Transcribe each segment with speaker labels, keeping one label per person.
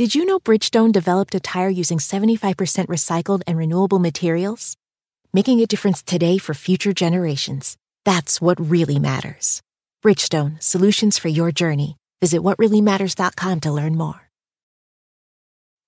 Speaker 1: Did you know Bridgestone developed a tire using 75% recycled and renewable materials? Making a difference today for future generations. That's what really matters. Bridgestone, solutions for your journey. Visit whatreallymatters.com to learn more.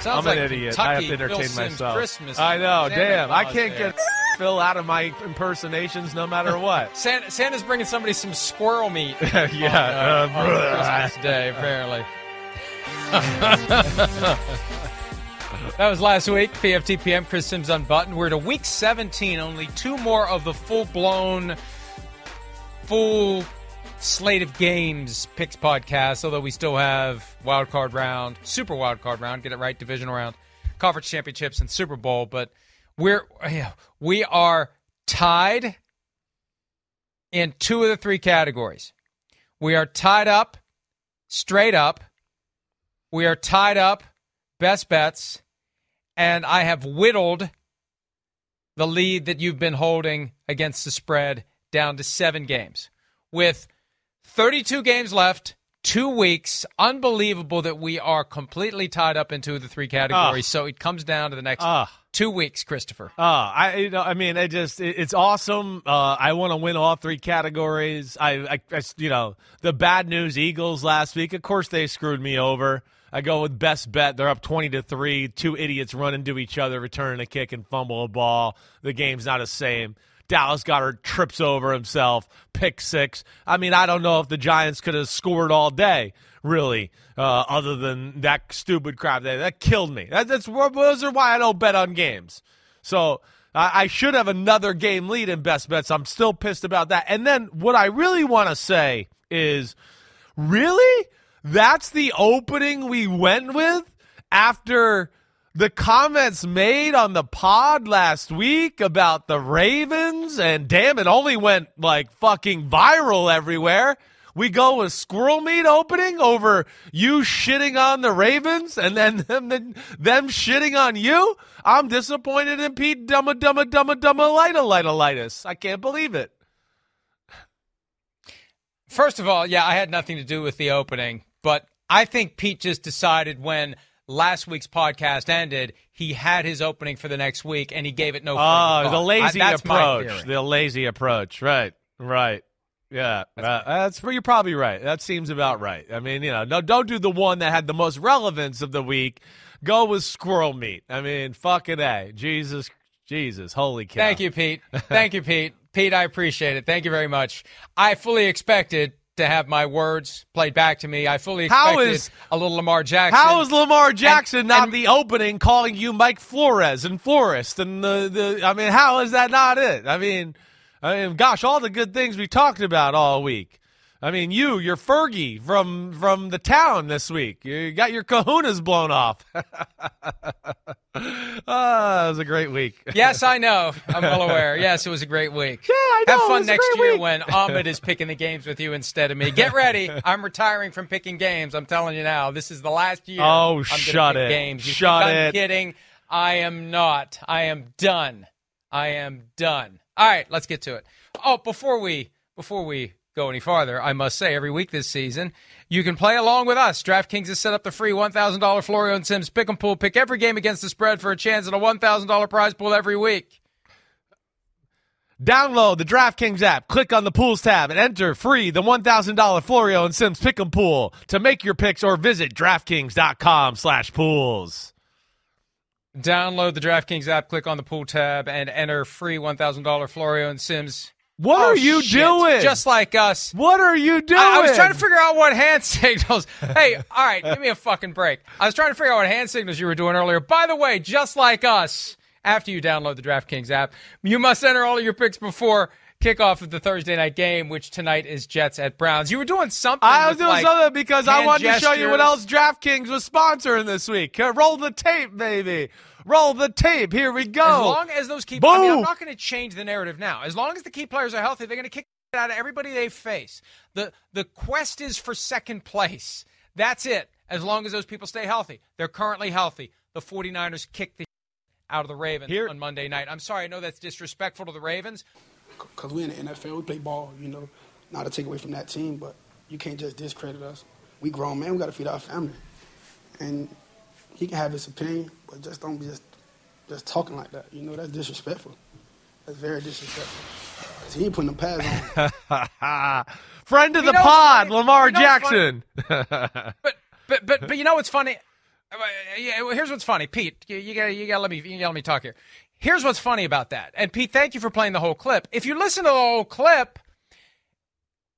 Speaker 2: Sounds
Speaker 3: I'm an idiot.
Speaker 2: Kentucky
Speaker 3: I have to entertain myself.
Speaker 2: Christmas
Speaker 3: I know.
Speaker 2: Santa
Speaker 3: Damn. I can't
Speaker 2: there.
Speaker 3: get Phil out of my impersonations no matter what.
Speaker 2: Santa, Santa's bringing somebody some squirrel meat.
Speaker 3: yeah.
Speaker 2: on, uh, on Christmas Day, apparently. that was last week. PFTPM, Chris Sims Unbuttoned. We're to week 17. Only two more of the full blown, full slate of games picks podcast, although we still have wild card round, super wild card round, get it right, divisional round, conference championships, and Super Bowl. But we're we are tied in two of the three categories. We are tied up, straight up. We are tied up, best bets, and I have whittled the lead that you've been holding against the spread down to seven games. With 32 games left, two weeks. Unbelievable that we are completely tied up in two of the three categories. So it comes down to the next
Speaker 3: Ah.
Speaker 2: two weeks, Christopher.
Speaker 3: Oh, I you know, I mean, it just it, it's awesome. Uh, I want to win all three categories. I, I, I, you know, the bad news Eagles last week. Of course, they screwed me over. I go with best bet. They're up twenty to three. Two idiots run into each other, returning a kick and fumble a ball. The game's not the same. Dallas Goedert trips over himself, pick six. I mean, I don't know if the Giants could have scored all day, really, uh, other than that stupid crap. That, that killed me. That, that's those are why I don't bet on games. So I, I should have another game lead in best bets. I'm still pissed about that. And then what I really want to say is, really, that's the opening we went with after the comments made on the pod last week about the Ravens, and damn, it only went like fucking viral everywhere. We go with squirrel meat opening over you shitting on the Ravens and then them, them, shitting on you. I'm disappointed in Pete Dumma Dumma Dumma Dumma Lita Lita Litus. I can't believe it.
Speaker 2: First of all, yeah, I had nothing to do with the opening, but I think Pete just decided when last week's podcast ended, he had his opening for the next week and he gave it no
Speaker 3: Oh, the lazy
Speaker 2: I-
Speaker 3: approach. The lazy approach. Right. Right. Yeah, that's, that's you're probably right. That seems about right. I mean, you know, no, don't do the one that had the most relevance of the week. Go with squirrel meat. I mean, fucking a, Jesus, Jesus, holy cow!
Speaker 2: Thank you, Pete. Thank you, Pete. Pete, I appreciate it. Thank you very much. I fully expected to have my words played back to me. I fully
Speaker 3: How
Speaker 2: expected
Speaker 3: is-
Speaker 2: a little Lamar Jackson.
Speaker 3: How is Lamar Jackson not
Speaker 2: and-
Speaker 3: the opening, calling you Mike Flores and Forrest and the, the? I mean, how is that not it? I mean, I mean, gosh, all the good things we talked about all week. I mean, you, you're Fergie from from the town this week. You got your kahunas blown off. ah, it was a great week.
Speaker 2: Yes, I know. I'm well aware. Yes, it was a great week.
Speaker 3: Yeah, I know,
Speaker 2: Have
Speaker 3: it
Speaker 2: fun next year
Speaker 3: week.
Speaker 2: when Ahmed is picking the games with you instead of me. Get ready. I'm retiring from picking games. I'm telling you now. This is the last year.
Speaker 3: Oh,
Speaker 2: I'm
Speaker 3: shut it.
Speaker 2: Games. You
Speaker 3: Shut
Speaker 2: think I'm
Speaker 3: it.
Speaker 2: kidding. I am not. I am done. I am done. All right, let's get to it. Oh, before we before we go any farther, I must say, every week this season, you can play along with us. DraftKings has set up the free $1,000 Florio and Sims pick and pool. Pick every game against the spread for a chance at a $1,000 prize pool every week.
Speaker 3: Download the DraftKings app, click on the pools tab, and enter free the $1,000 Florio and Sims pick and pool to make your picks or visit DraftKings.com slash pools.
Speaker 2: Download the DraftKings app, click on the pool tab, and enter free $1,000 Florio and Sims.
Speaker 3: What
Speaker 2: Oh,
Speaker 3: are you
Speaker 2: shit.
Speaker 3: doing?
Speaker 2: Just like us.
Speaker 3: what are you doing?
Speaker 2: I, I was trying to figure out what hand signals. hey, all right, give me a fucking break. I was trying to figure out what hand signals you were doing earlier. By the way, just like us, after you download the DraftKings app, you must enter all of your picks before kickoff of the Thursday night game, which tonight is Jets at Browns. You were doing something.
Speaker 3: I was doing
Speaker 2: like,
Speaker 3: something because I wanted to show you what else. DraftKings was sponsoring this week. Roll the tape, baby. Roll the tape. Here we go.
Speaker 2: As long as those key, I mean, I'm not going to change the narrative now. As long as the key players are healthy, they're going to kick out of everybody they face. the The quest is for second place. That's it. As long as those people stay healthy, they're currently healthy. The 49ers kick the out of the Ravens
Speaker 3: Here-
Speaker 2: on Monday night. I'm sorry, I know that's disrespectful to the Ravens.
Speaker 4: because we're in the NFL, we play ball, you know, not to take away from that team, but you can't just discredit us. We grown man, we got to feed our family, and he can have his opinion, but just don't be just just talking like that. You know, that's disrespectful. That's very disrespectful. 'Cause he ain't putting the pads on.
Speaker 3: Friend of
Speaker 2: You
Speaker 3: the pod,
Speaker 2: funny?
Speaker 3: Lamar
Speaker 2: You know?
Speaker 3: Jackson.
Speaker 2: But but but but you know what's funny? Yeah, well, Here's what's funny, Pete. You, you gotta you gotta let me you gotta let me talk here. Here's what's funny about that. And Pete, thank you for playing the whole clip. If you listen to the whole clip,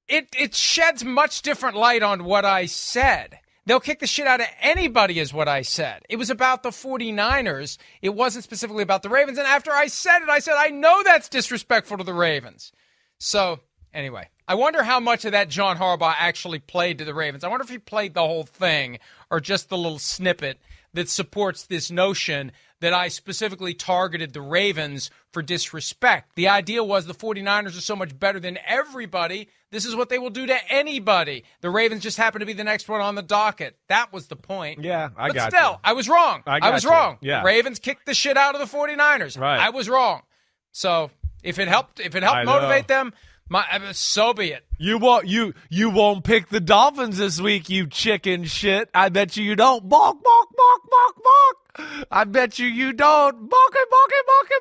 Speaker 2: it it sheds much different light on what I said. They'll kick the shit out of anybody, is what I said. It was about the 49ers. It wasn't specifically about the Ravens. And after I said it, I said, I know that's disrespectful to the Ravens. So, anyway, I wonder how much of that John Harbaugh actually played to the Ravens. I wonder if he played the whole thing or just the little snippet that supports this notion that I specifically targeted the Ravens for disrespect. The idea was the 49ers are so much better than everybody. This is what they will do to anybody. The Ravens just happen to be the next one on the docket. That was the point.
Speaker 3: Yeah, I
Speaker 2: but
Speaker 3: got
Speaker 2: still,
Speaker 3: you.
Speaker 2: I was wrong.
Speaker 3: I
Speaker 2: I, was
Speaker 3: you.
Speaker 2: wrong.
Speaker 3: Yeah.
Speaker 2: The Ravens kicked the shit out of the 49ers.
Speaker 3: Right.
Speaker 2: I was wrong. So, if it helped if it helped motivate them, my so be it.
Speaker 3: You won't you you won't pick the Dolphins this week, you chicken shit. I bet you you don't. Balk, balk, balk, balk, balk. I bet you you don't. Balky, balky, balky,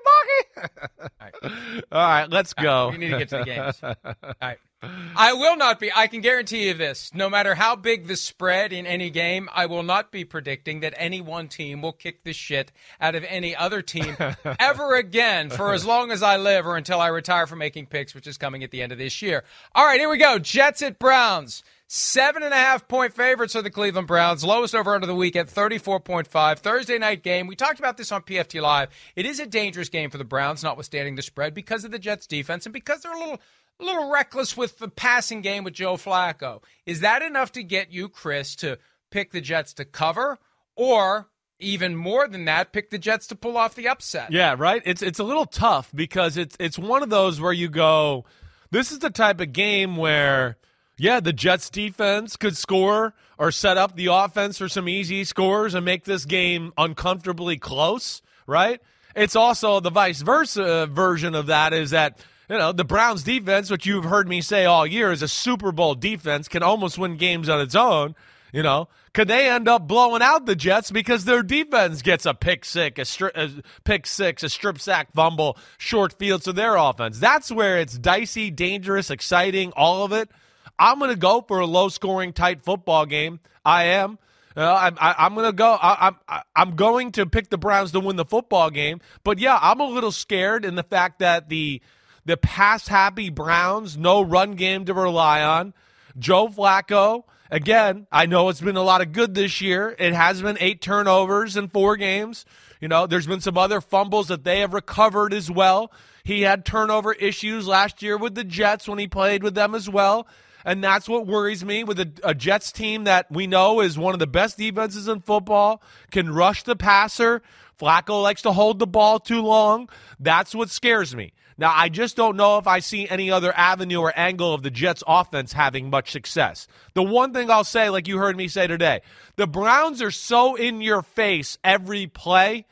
Speaker 3: balky. All right, let's go.
Speaker 2: We need to get to the games. All right. I will not be. I can guarantee you this. No matter how big the spread in any game, I will not be predicting that any one team will kick the shit out of any other team ever again for as long as I live or until I retire from making picks, which is coming at the end of this year. All right, here we go. Jets at Browns. Seven and a half point favorites are the Cleveland Browns. Lowest over under the week at 34.5. Thursday night game. We talked about this on PFT Live. It is a dangerous game for the Browns, notwithstanding the spread, because of the Jets defense and because they're a little a little reckless with the passing game with Joe Flacco. Is that enough to get you, Chris, to pick the Jets to cover? Or even more than that, pick the Jets to pull off the upset?
Speaker 3: Yeah, right. It's it's a little tough because it's it's one of those where you go, this is the type of game where yeah, the Jets defense could score or set up the offense for some easy scores and make this game uncomfortably close, right? It's also the vice versa uh, version of that is that you know, the Browns defense, which you've heard me say all year is a Super Bowl defense, can almost win games on its own. You know, could they end up blowing out the Jets because their defense gets a pick six, a, stri- a pick six, a strip sack, fumble, short field to their offense? That's where it's dicey, dangerous, exciting, all of it. I'm going to go for a low scoring, tight football game. I am. Uh, I, I, I'm to go. I, I'm I'm going to pick the Browns to win the football game. But yeah, I'm a little scared in the fact that the the pass happy Browns, no run game to rely on. Joe Flacco, again, I know it's been a lot of good this year. It has been eight turnovers in four games. You know, there's been some other fumbles that they have recovered as well. He had turnover issues last year with the Jets when he played with them as well. And that's what worries me with a, a Jets team that we know is one of the best defenses in football, can rush the passer. Flacco likes to hold the ball too long. That's what scares me. Now, I just don't know if I see any other avenue or angle of the Jets offense having much success. The one thing I'll say, like you heard me say today, the Browns are so in your face every play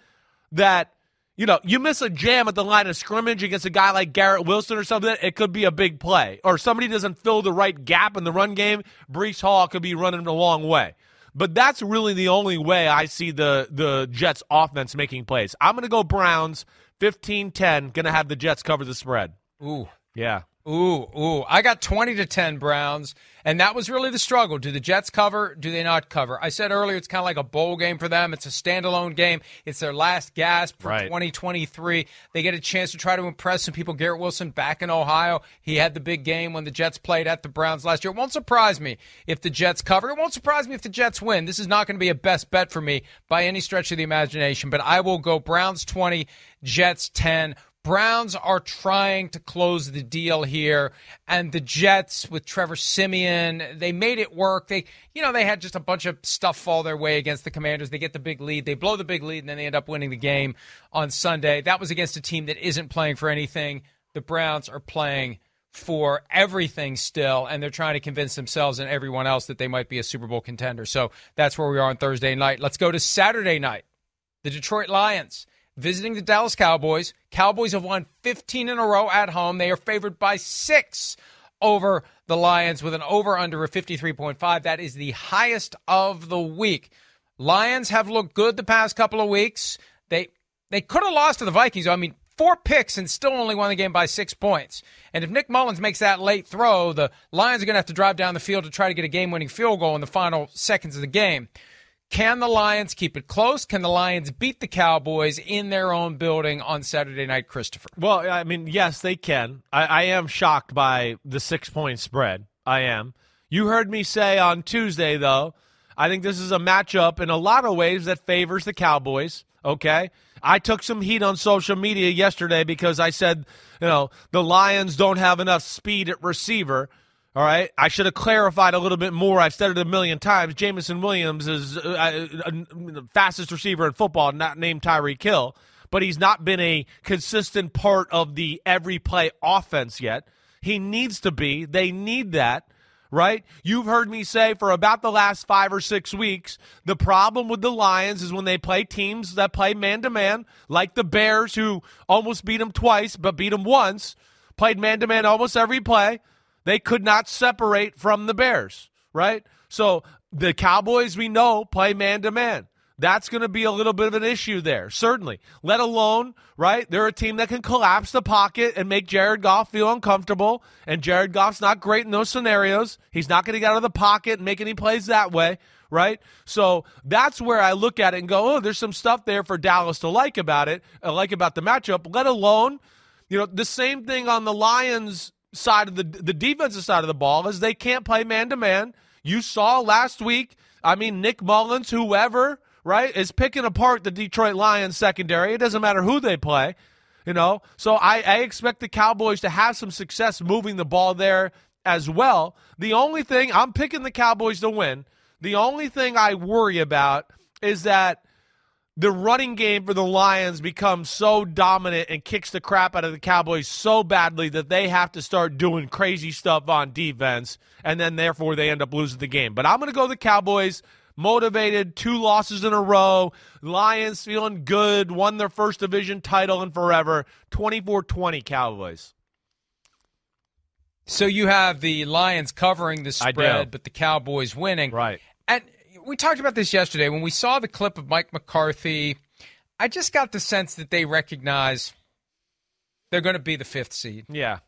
Speaker 3: that you know, you miss a jam at the line of scrimmage against a guy like Garrett Wilson or something, it could be a big play. Or somebody doesn't fill the right gap in the run game, Breece Hall could be running a long way. But that's really the only way I see the the Jets offense making plays. I'm going to go Browns 15-10, going to have the Jets cover the spread.
Speaker 2: Ooh.
Speaker 3: Yeah.
Speaker 2: Ooh, ooh. I got 20 to 10 Browns, and that was really the struggle. Do the Jets cover? Do they not cover? I said earlier it's kind of like a bowl game for them. It's a standalone game. It's their last gasp for
Speaker 3: Right.
Speaker 2: 2023. They get a chance to try to impress some people. Garrett Wilson back in Ohio. He had the big game when the Jets played at the Browns last year. It won't surprise me if the Jets cover. It won't surprise me if the Jets win. This is not going to be a best bet for me by any stretch of the imagination, but I will go Browns 20, Jets 10. Browns are trying to close the deal here, and the Jets with Trevor Siemian, they made it work. They, you know, they had just a bunch of stuff fall their way against the Commanders. They get the big lead, they blow the big lead, and then they end up winning the game on Sunday. That was against a team that isn't playing for anything. The Browns are playing for everything still, and they're trying to convince themselves and everyone else that they might be a Super Bowl contender. So that's where we are on Thursday night. Let's go to Saturday night. The Detroit Lions visiting the Dallas Cowboys. Cowboys have won 15 in a row at home. They are favored by six over the Lions with an over under of 53.5. That is the highest of the week. Lions have looked good the past couple of weeks. They they could have lost to the Vikings. I mean, four picks and still only won the game by six points. And if Nick Mullens makes that late throw, the Lions are going to have to drive down the field to try to get a game winning field goal in the final seconds of the game. Can the Lions keep it close? Can the Lions beat the Cowboys in their own building on Saturday night, Christopher?
Speaker 3: Well, I mean, yes, they can. I, I am shocked by the six point spread. I am. You heard me say on Tuesday, though, I think this is a matchup in a lot of ways that favors the Cowboys. Okay. I took some heat on social media yesterday because I said, you know, the Lions don't have enough speed at receiver. All right. I should have clarified a little bit more. I've said it a million times. Jameson Williams is uh, uh, the fastest receiver in football, not named Tyreek Hill, but he's not been a consistent part of the every play offense yet. He needs to be. They need that right? You've heard me say for about the last five or six weeks, the problem with the Lions is when they play teams that play man to man, like the Bears, who almost beat them twice, but beat them once, played man to man almost every play. They could not separate from the Bears, right? So the Cowboys, we know, play man to man. That's going to be a little bit of an issue there, certainly. Let alone, right? They're a team that can collapse the pocket and make Jared Goff feel uncomfortable. And Jared Goff's not great in those scenarios. He's not going to get out of the pocket and make any plays that way, right? So that's where I look at it and go, oh, there's some stuff there for Dallas to like about it, uh, like about the matchup. Let alone, you know, the same thing on the Lions side of the the defensive side of the ball is they can't play man to man. You saw last week. I mean, Nick Mullens, whoever right, is picking apart the Detroit Lions secondary. It doesn't matter who they play, you know. So I, I expect the Cowboys to have some success moving the ball there as well. The only thing I'm picking the Cowboys to win. The only thing I worry about is that the running game for the Lions becomes so dominant and kicks the crap out of the Cowboys so badly that they have to start doing crazy stuff on defense, and then therefore they end up losing the game. But I'm going to go the Cowboys motivated, two losses in a row. Lions feeling good, won their first division title in forever. 24 20 Cowboys.
Speaker 2: So you have the Lions covering the spread, but the Cowboys winning.
Speaker 3: Right.
Speaker 2: And we talked about this yesterday when we saw the clip of Mike McCarthy. I just got the sense that they recognize they're going to be the fifth seed.
Speaker 3: Yeah.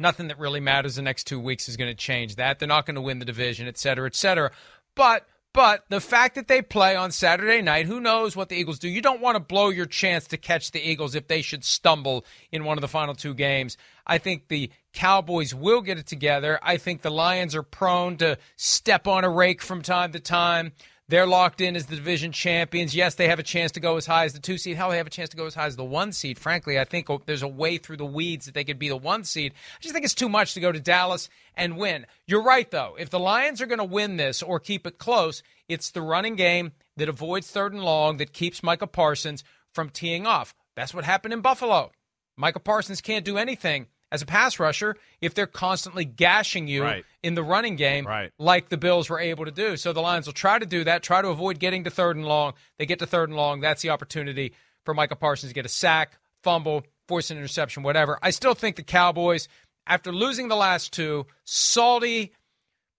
Speaker 2: Nothing that really matters the next two weeks is going to change that. They're not going to win the division, et cetera, et cetera. But but the fact that they play on Saturday night, who knows what the Eagles do? You don't want to blow your chance to catch the Eagles if they should stumble in one of the final two games. I think the Cowboys will get it together. I think the Lions are prone to step on a rake from time to time. They're locked in as the division champions. Yes, they have a chance to go as high as the two seed. Hell, they have a chance to go as high as the one seed. Frankly, I think there's a way through the weeds that they could be the one seed. I just think it's too much to go to Dallas and win. You're right, though. If the Lions are going to win this or keep it close, it's the running game that avoids third and long that keeps Micah Parsons from teeing off. That's what happened in Buffalo. Micah Parsons can't do anything as a pass rusher if they're constantly gashing you
Speaker 3: Right.
Speaker 2: in the running game
Speaker 3: Right.
Speaker 2: like the Bills were able to do. So the Lions will try to do that, try to avoid getting to third and long. They get to third and long. That's the opportunity for Micah Parsons to get a sack, fumble, force an interception, whatever. I still think the Cowboys, after losing the last two, salty,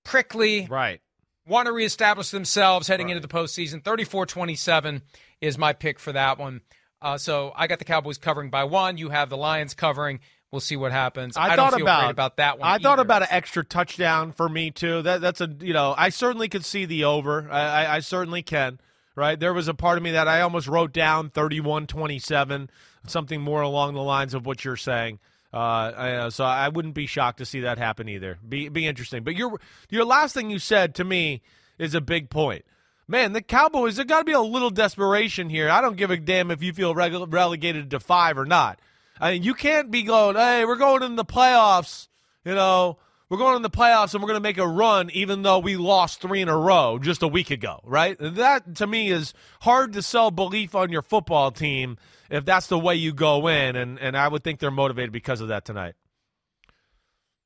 Speaker 2: prickly,
Speaker 3: right,
Speaker 2: want to reestablish themselves heading right. into the postseason. 34 27 is my pick for that one. Uh, so I got the Cowboys covering by one. You have the Lions covering. We'll see what happens. I, I thought about, about that one.
Speaker 3: I
Speaker 2: either.
Speaker 3: thought about an extra touchdown for me too. That that's a you know I certainly could see the over. I, I, I certainly can. Right there was a part of me that I almost wrote down 31-27, something more along the lines of what you're saying. Uh, I, so I wouldn't be shocked to see that happen either. Be be interesting. But your your last thing you said to me is a big point. Man, the Cowboys, there got to be a little desperation here. I don't give a damn if you feel rele- relegated to five or not. I mean, you can't be going, hey, we're going in the playoffs. You know, we're going in the playoffs and we're going to make a run, even though we lost three in a row just a week ago, right? That to me is hard to sell belief on your football team if that's the way you go in, and and I would think they're motivated because of that tonight.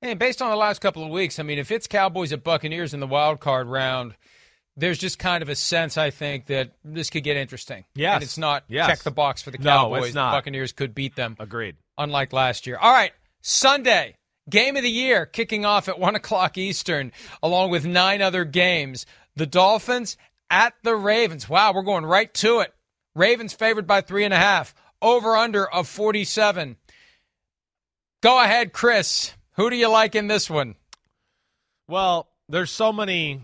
Speaker 2: And based on the last couple of weeks, I mean, if it's Cowboys at Buccaneers in the wild card round, there's just kind of a sense, I think, that this could get interesting.
Speaker 3: Yeah,
Speaker 2: And it's not
Speaker 3: yes.
Speaker 2: check the box for the Cowboys.
Speaker 3: No, it's not.
Speaker 2: The Buccaneers could beat them.
Speaker 3: Agreed.
Speaker 2: Unlike last year. All right, Sunday. Game of the year kicking off at 1 o'clock Eastern, along with nine other games. The Dolphins at the Ravens. Wow, we're going right to it. Ravens favored by three and a half. Over under of 47. Go ahead, Chris. Who do you like in this one?
Speaker 3: Well, there's so many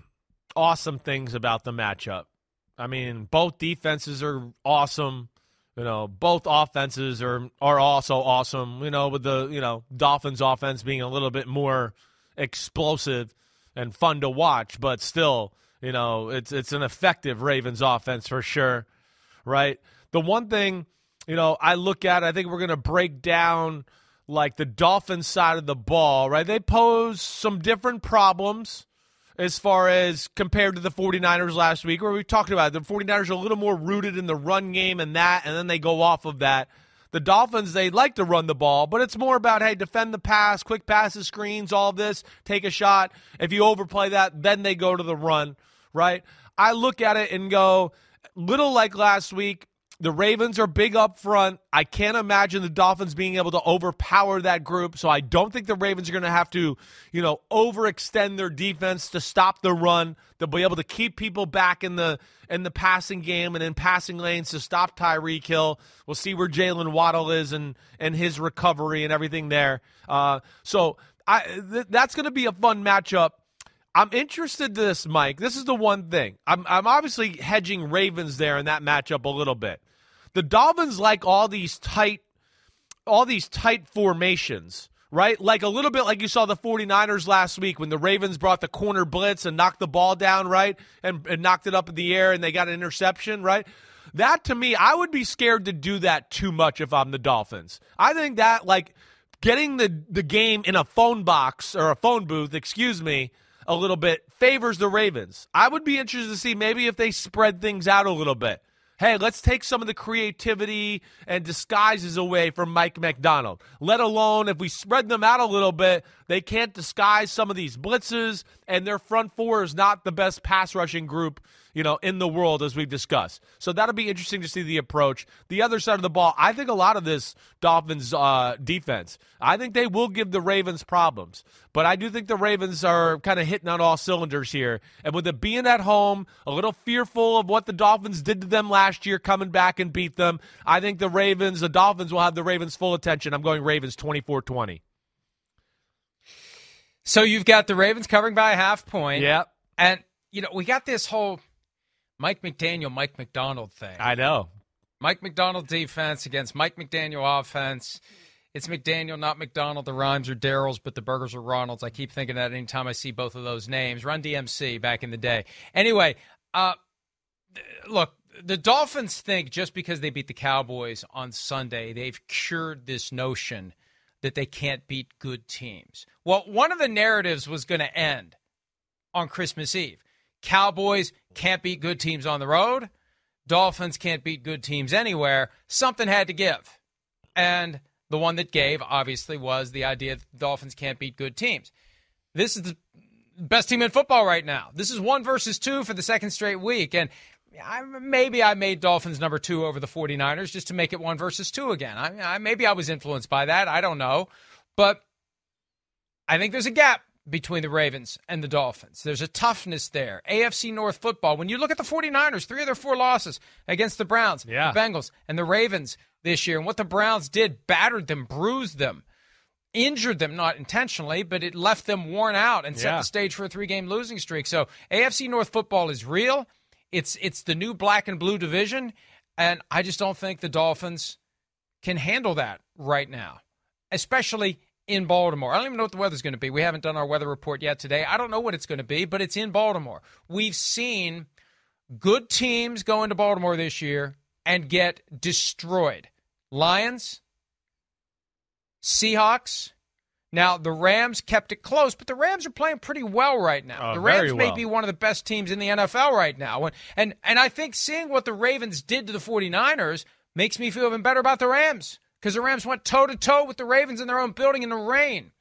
Speaker 3: awesome things about the matchup. I mean, both defenses are awesome. You know, both offenses are are also awesome. You know, with the you know Dolphins offense being a little bit more explosive and fun to watch, but still, you know, it's it's an effective Ravens offense for sure, right? The one thing, you know, I look at, I think we're to break down like the Dolphins side of the ball, right? They pose some different problems as far as compared to the 49ers last week, where we talked about it. the 49ers are a little more rooted in the run game and that, and then they go off of that. The Dolphins, they like to run the ball, but it's more about, hey, defend the pass, quick passes, screens, all this, take a shot. If you overplay that, then they go to the run, right? I look at it and go, little like last week, the Ravens are big up front. I can't imagine the Dolphins being able to overpower that group. So I don't think the Ravens are going to have to, you know, overextend their defense to stop the run. They'll be able to keep people back in the in the passing game and in passing lanes to stop Tyreek Hill. We'll see where Jaylen Waddle is and and his recovery and everything there. Uh, so I th- that's going to be a fun matchup. I'm interested in this, Mike. This is the one thing. I'm, I'm obviously hedging Ravens there in that matchup a little bit. The Dolphins like all these tight, all these tight formations, right? Like a little bit like you saw the 49ers last week when the Ravens brought the corner blitz and knocked the ball down, right? And, and knocked it up in the air and they got an interception, right? That to me, I would be scared to do that too much if I'm the Dolphins. I think that like getting the the game in a phone box or a phone booth, excuse me, a little bit favors the Ravens. I would be interested to see maybe if they spread things out a little bit. Hey, let's take some of the creativity and disguises away from Mike Macdonald. Let alone if we spread them out a little bit, they can't disguise some of these blitzes, and their front four is not the best pass rushing group you know, in the world, as we've discussed. So that'll be interesting to see the approach. The other side of the ball, I think a lot of this Dolphins uh, defense, I think they will give the Ravens problems. But I do think the Ravens are kind of hitting on all cylinders here. And with it being at home, a little fearful of what the Dolphins did to them last year, coming back and beat them, I think the Ravens, the Dolphins will have the Ravens' full attention. I'm going Ravens 24 20.
Speaker 2: So you've got the Ravens covering by a half point.
Speaker 3: Yep.
Speaker 2: And, you know, we got this whole Mike McDaniel, Mike Macdonald thing.
Speaker 3: I know.
Speaker 2: Mike Macdonald defense against Mike McDaniel offense. It's McDaniel, not McDonald. The rhymes are Daryl's, but the burgers are Ronald's. I keep thinking that anytime I see both of those names. Run DMC back in the day. Anyway, uh, look, the Dolphins think just because they beat the Cowboys on Sunday, they've cured this notion that they can't beat good teams. Well, one of the narratives was going to end on Christmas Eve. Cowboys can't beat good teams on the road. Dolphins can't beat good teams anywhere. Something had to give. And the one that gave, obviously, was the idea that the Dolphins can't beat good teams. This is the best team in football right now. This is one versus two for the second straight week. And I, maybe I made Dolphins number two over the 49ers just to make it one versus two again. I, I, maybe I was influenced by that. I don't know. But I think there's a gap between the Ravens and the Dolphins. There's a toughness there. AFC North football, when you look at the 49ers, three of their four losses against the Browns,
Speaker 3: yeah.
Speaker 2: the Bengals, and the Ravens this year, and what the Browns did, battered them, bruised them, injured them, not intentionally, but it left them worn out and set
Speaker 3: Yeah.
Speaker 2: the stage for a three game losing streak. So AFC North football is real. It's it's the new black and blue division, and I just don't think the Dolphins can handle that right now, especially in Baltimore. I don't even know what the weather's going to be. We haven't done our weather report yet today. I don't know what it's going to be, but it's in Baltimore. We've seen good teams go into Baltimore this year and get destroyed. Lions, Seahawks. Now the Rams kept it close, but the Rams are playing pretty well right now.
Speaker 3: Oh,
Speaker 2: the Rams may be one of the best teams in the NFL right now. And, and and I think seeing what the Ravens did to the 49ers makes me feel even better about the Rams because the Rams went toe to toe with the Ravens in their own building in the rain.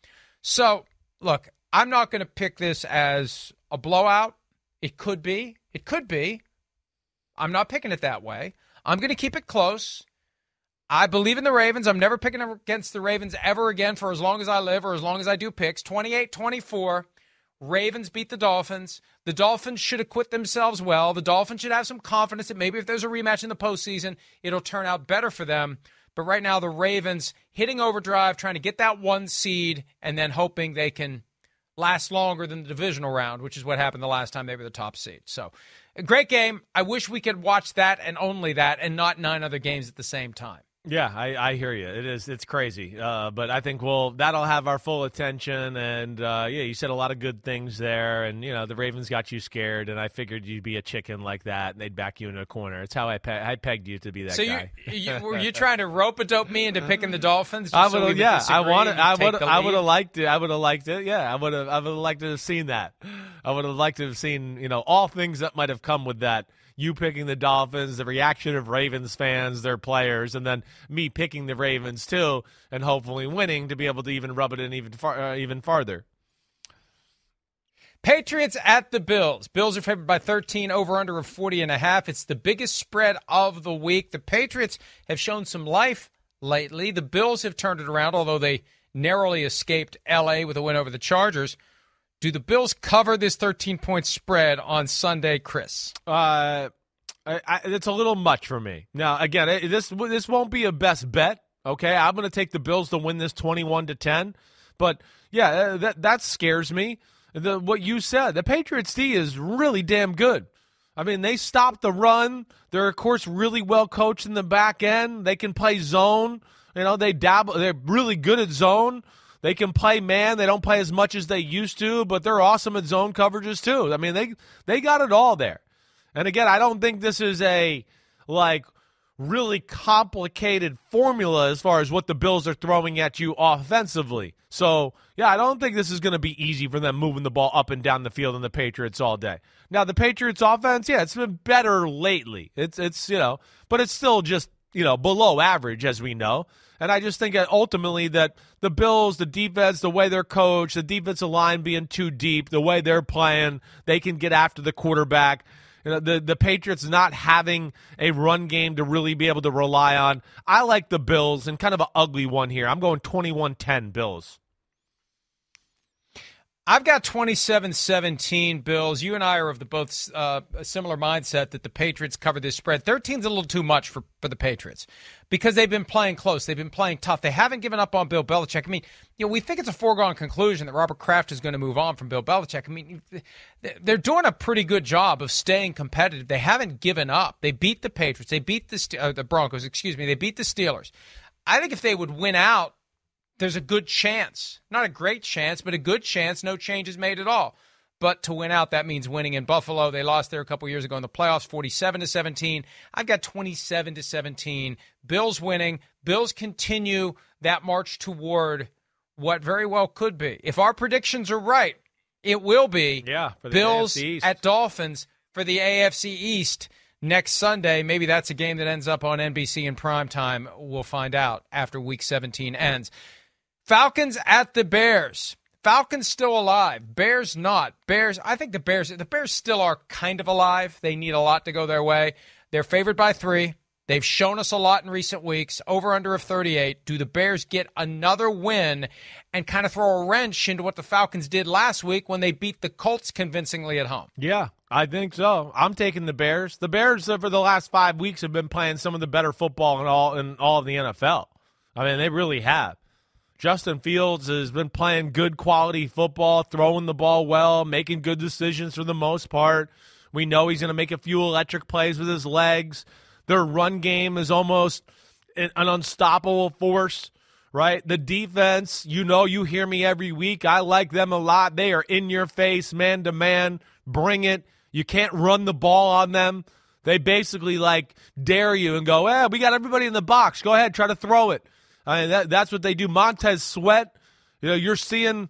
Speaker 2: So, look, I'm not going to pick this as a blowout. It could be. It could be. I'm not picking it that way. I'm going to keep it close. I believe in the Ravens. I'm never picking against the Ravens ever again for as long as I live or as long as I do picks. 28 24. Ravens beat the Dolphins. The Dolphins should acquit themselves well. The Dolphins should have some confidence that maybe if there's a rematch in the postseason, it'll turn out better for them. But right now, the Ravens hitting overdrive, trying to get that one seed, and then hoping they can last longer than the divisional round, which is what happened the last time they were the top seed. So, a great game. I wish we could watch that and only that and not nine other games at the same time.
Speaker 3: Yeah, I, I hear you. It is it's crazy, uh, but I think we'll that'll have our full attention. And uh, yeah, you said a lot of good things there, and you know the Ravens got you scared, and I figured you'd be a chicken like that, and they'd back you in a corner. It's how I pe- I pegged you to be that
Speaker 2: so
Speaker 3: guy.
Speaker 2: you, you were you trying to rope a dope me into picking the Dolphins?
Speaker 3: I would have, yeah. I wanted, I would, I would have liked it. I would have liked it. Yeah, I would have, I would have liked to have seen that. I would have liked to have seen, you know, all things that might have come with that. You picking the Dolphins, the reaction of Ravens fans, their players, and then me picking the Ravens too, and hopefully winning to be able to even rub it in even far, uh, even farther.
Speaker 2: Patriots at the Bills. Bills are favored by 13 over under of 40 and a half. It's the biggest spread of the week. The Patriots have shown some life lately. The Bills have turned it around although they narrowly escaped LA with a win over the Chargers. Do the Bills cover this 13 point spread on Sunday, Chris?
Speaker 3: Uh, I, I, it's a little much for me. Now, again, it, this this won't be a best bet. Okay, I'm going to take the Bills to win this 21 to 10. But yeah, uh, that that scares me. The what you said, the Patriots D is really damn good. I mean, they stop the run. They're of course really well coached in the back end. They can play zone. You know, they dabble. They're really good at zone. They can play man. They don't play as much as they used to, but they're awesome at zone coverages too. I mean, they they got it all there. And again, I don't think this is a like really complicated formula as far as what the Bills are throwing at you offensively. So, yeah, I don't think this is going to be easy for them moving the ball up and down the field in the Patriots all day. Now, the Patriots offense, yeah, it's been better lately. It's it's, you know, but it's still just, you know, below average as we know. And I just think that ultimately that the Bills, the defense, the way they're coached, the defensive line being too deep, the way they're playing, they can get after the quarterback. You know, the the Patriots not having a run game to really be able to rely on. I like the Bills and kind of an ugly one here. I'm going 21-10 Bills.
Speaker 2: I've got 27-17 Bills. You and I are of the both uh, a similar mindset that the Patriots cover this spread. 13's a little too much for, for the Patriots because they've been playing close. They've been playing tough. They haven't given up on Bill Belichick. I mean, you know, we think it's a foregone conclusion that Robert Kraft is going to move on from Bill Belichick. I mean, they're doing a pretty good job of staying competitive. They haven't given up. They beat the Patriots. They beat the uh, the Broncos. Excuse me. They beat the Steelers. I think if they would win out there's a good chance, not a great chance, but a good chance no changes made at all. But to win out, that means winning in Buffalo. They lost there a couple years ago in the playoffs, 47 to 17. I've got 27 to 17. Bills winning. Bills continue that march toward what very well could be. If our predictions are right, it will be
Speaker 3: Yeah, for the
Speaker 2: Bills at Dolphins for the AFC East next Sunday. Maybe that's a game that ends up on NBC in prime time. We'll find out after week 17 ends. Falcons at the Bears. Falcons still alive. Bears not. Bears. I think the Bears. The Bears still are kind of alive. They need a lot to go their way. They're favored by three. They've shown us a lot in recent weeks. Over under of 38. Do the Bears get another win and kind of throw a wrench into what the Falcons did last week when they beat the Colts convincingly at home?
Speaker 3: Yeah, I think so. I'm taking the Bears. The Bears uh, over the last five weeks have been playing some of the better football in all in all of the NFL. I mean, they really have. Justin Fields has been playing good quality football, throwing the ball well, making good decisions for the most part. We know he's going to make a few electric plays with his legs. Their run game is almost an unstoppable force, right? The defense, you know, you hear me every week. I like them a lot. They are in your face, man to man. Bring it. You can't run the ball on them. They basically like dare you and go, "Eh, we got everybody in the box. Go ahead, try to throw it." I mean, that, that's what they do. Montez Sweat, you know, you're seeing,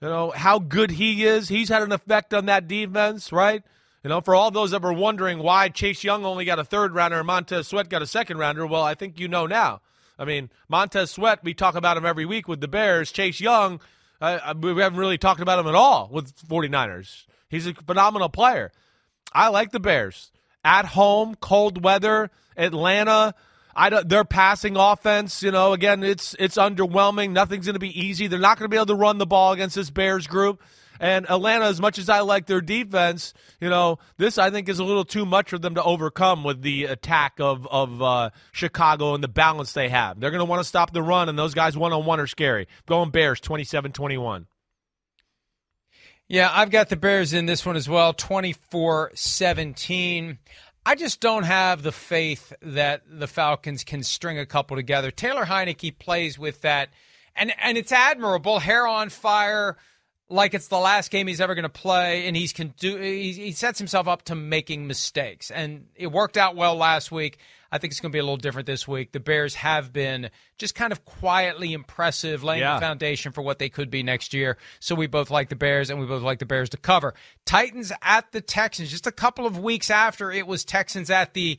Speaker 3: you know, how good he is. He's had an effect on that defense, right? You know, for all those that were wondering why Chase Young only got a third rounder and Montez Sweat got a second rounder, well, I think you know now. I mean, Montez Sweat, we talk about him every week with the Bears. Chase Young, uh, we haven't really talked about him at all with 49ers. He's a phenomenal player. I like the Bears. At home, cold weather, Atlanta. I don't, their passing offense, you know, again, it's it's underwhelming. Nothing's going to be easy. They're not going to be able to run the ball against this Bears group. And Atlanta, as much as I like their defense, you know, this I think is a little too much for them to overcome with the attack of of uh, Chicago and the balance they have. They're going to want to stop the run, and those guys one on one are scary. Going Bears 27 21.
Speaker 2: Yeah, I've got the Bears in this one as well, 24 17. I just don't have the faith that the Falcons can string a couple together. Taylor Heinicke plays with that, and, and it's admirable. Hair on fire, like it's the last game he's ever going to play, and he's can do. He, he sets himself up to making mistakes, and it worked out well last week. I think it's going to be a little different this week. The Bears have been just kind of quietly impressive, laying yeah. the foundation for what they could be next year. So we both like the Bears, and we both like the Bears to cover. Titans at the Texans, just a couple of weeks after it was Texans at the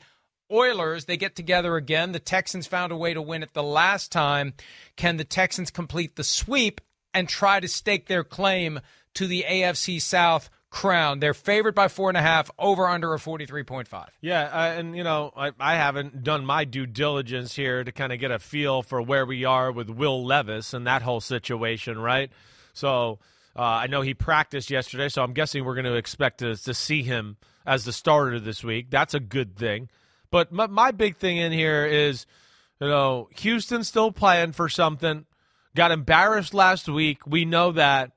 Speaker 2: Oilers, they get together again. The Texans found a way to win it the last time. Can the Texans complete the sweep and try to stake their claim to the AFC South crown. They're favored by four and a half, over under a 43.5.
Speaker 3: Yeah, uh, and, you know, I, I haven't done my due diligence here to kind of get a feel for where we are with Will Levis and that whole situation, right? So uh, I know he practiced yesterday, so I'm guessing we're going to expect to, to see him as the starter this week. That's a good thing. But my, my big thing in here is, you know, Houston's still playing for something got embarrassed last week. We know that.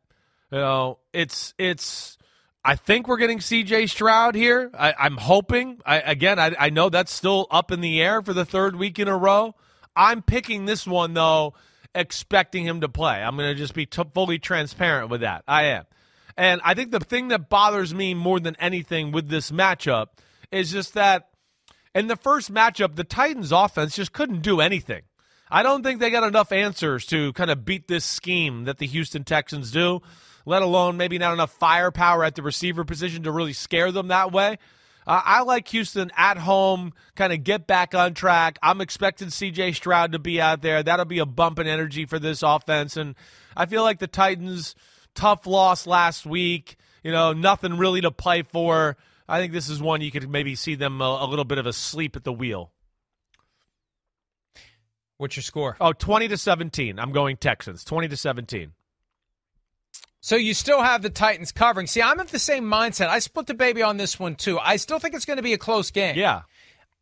Speaker 3: You know, it's it's. I think we're getting C.J. Stroud here. I, am hoping. I, again, I, I know that's still up in the air for the third week in a row. I'm picking this one though, expecting him to play. I'm going to just be t- fully transparent with that. I am, and I think the thing that bothers me more than anything with this matchup is just that in the first matchup, the Titans' offense just couldn't do anything. I don't think they got enough answers to kind of beat this scheme that the Houston Texans do, let alone maybe not enough firepower at the receiver position to really scare them that way. Uh, I like Houston at home, kind of get back on track. I'm expecting CJ Stroud to be out there. That'll be a bump in energy for this offense. And I feel like the Titans, tough loss last week, you know, nothing really to play for. I think this is one you could maybe see them a, a little bit of a sleep at the wheel.
Speaker 2: What's your score?
Speaker 3: Oh, 20 to 17. I'm going Texans. 20 to 17.
Speaker 2: So you still have the Titans covering. See, I'm of the same mindset. I split the baby on this one too. I still think it's going to be a close game.
Speaker 3: Yeah.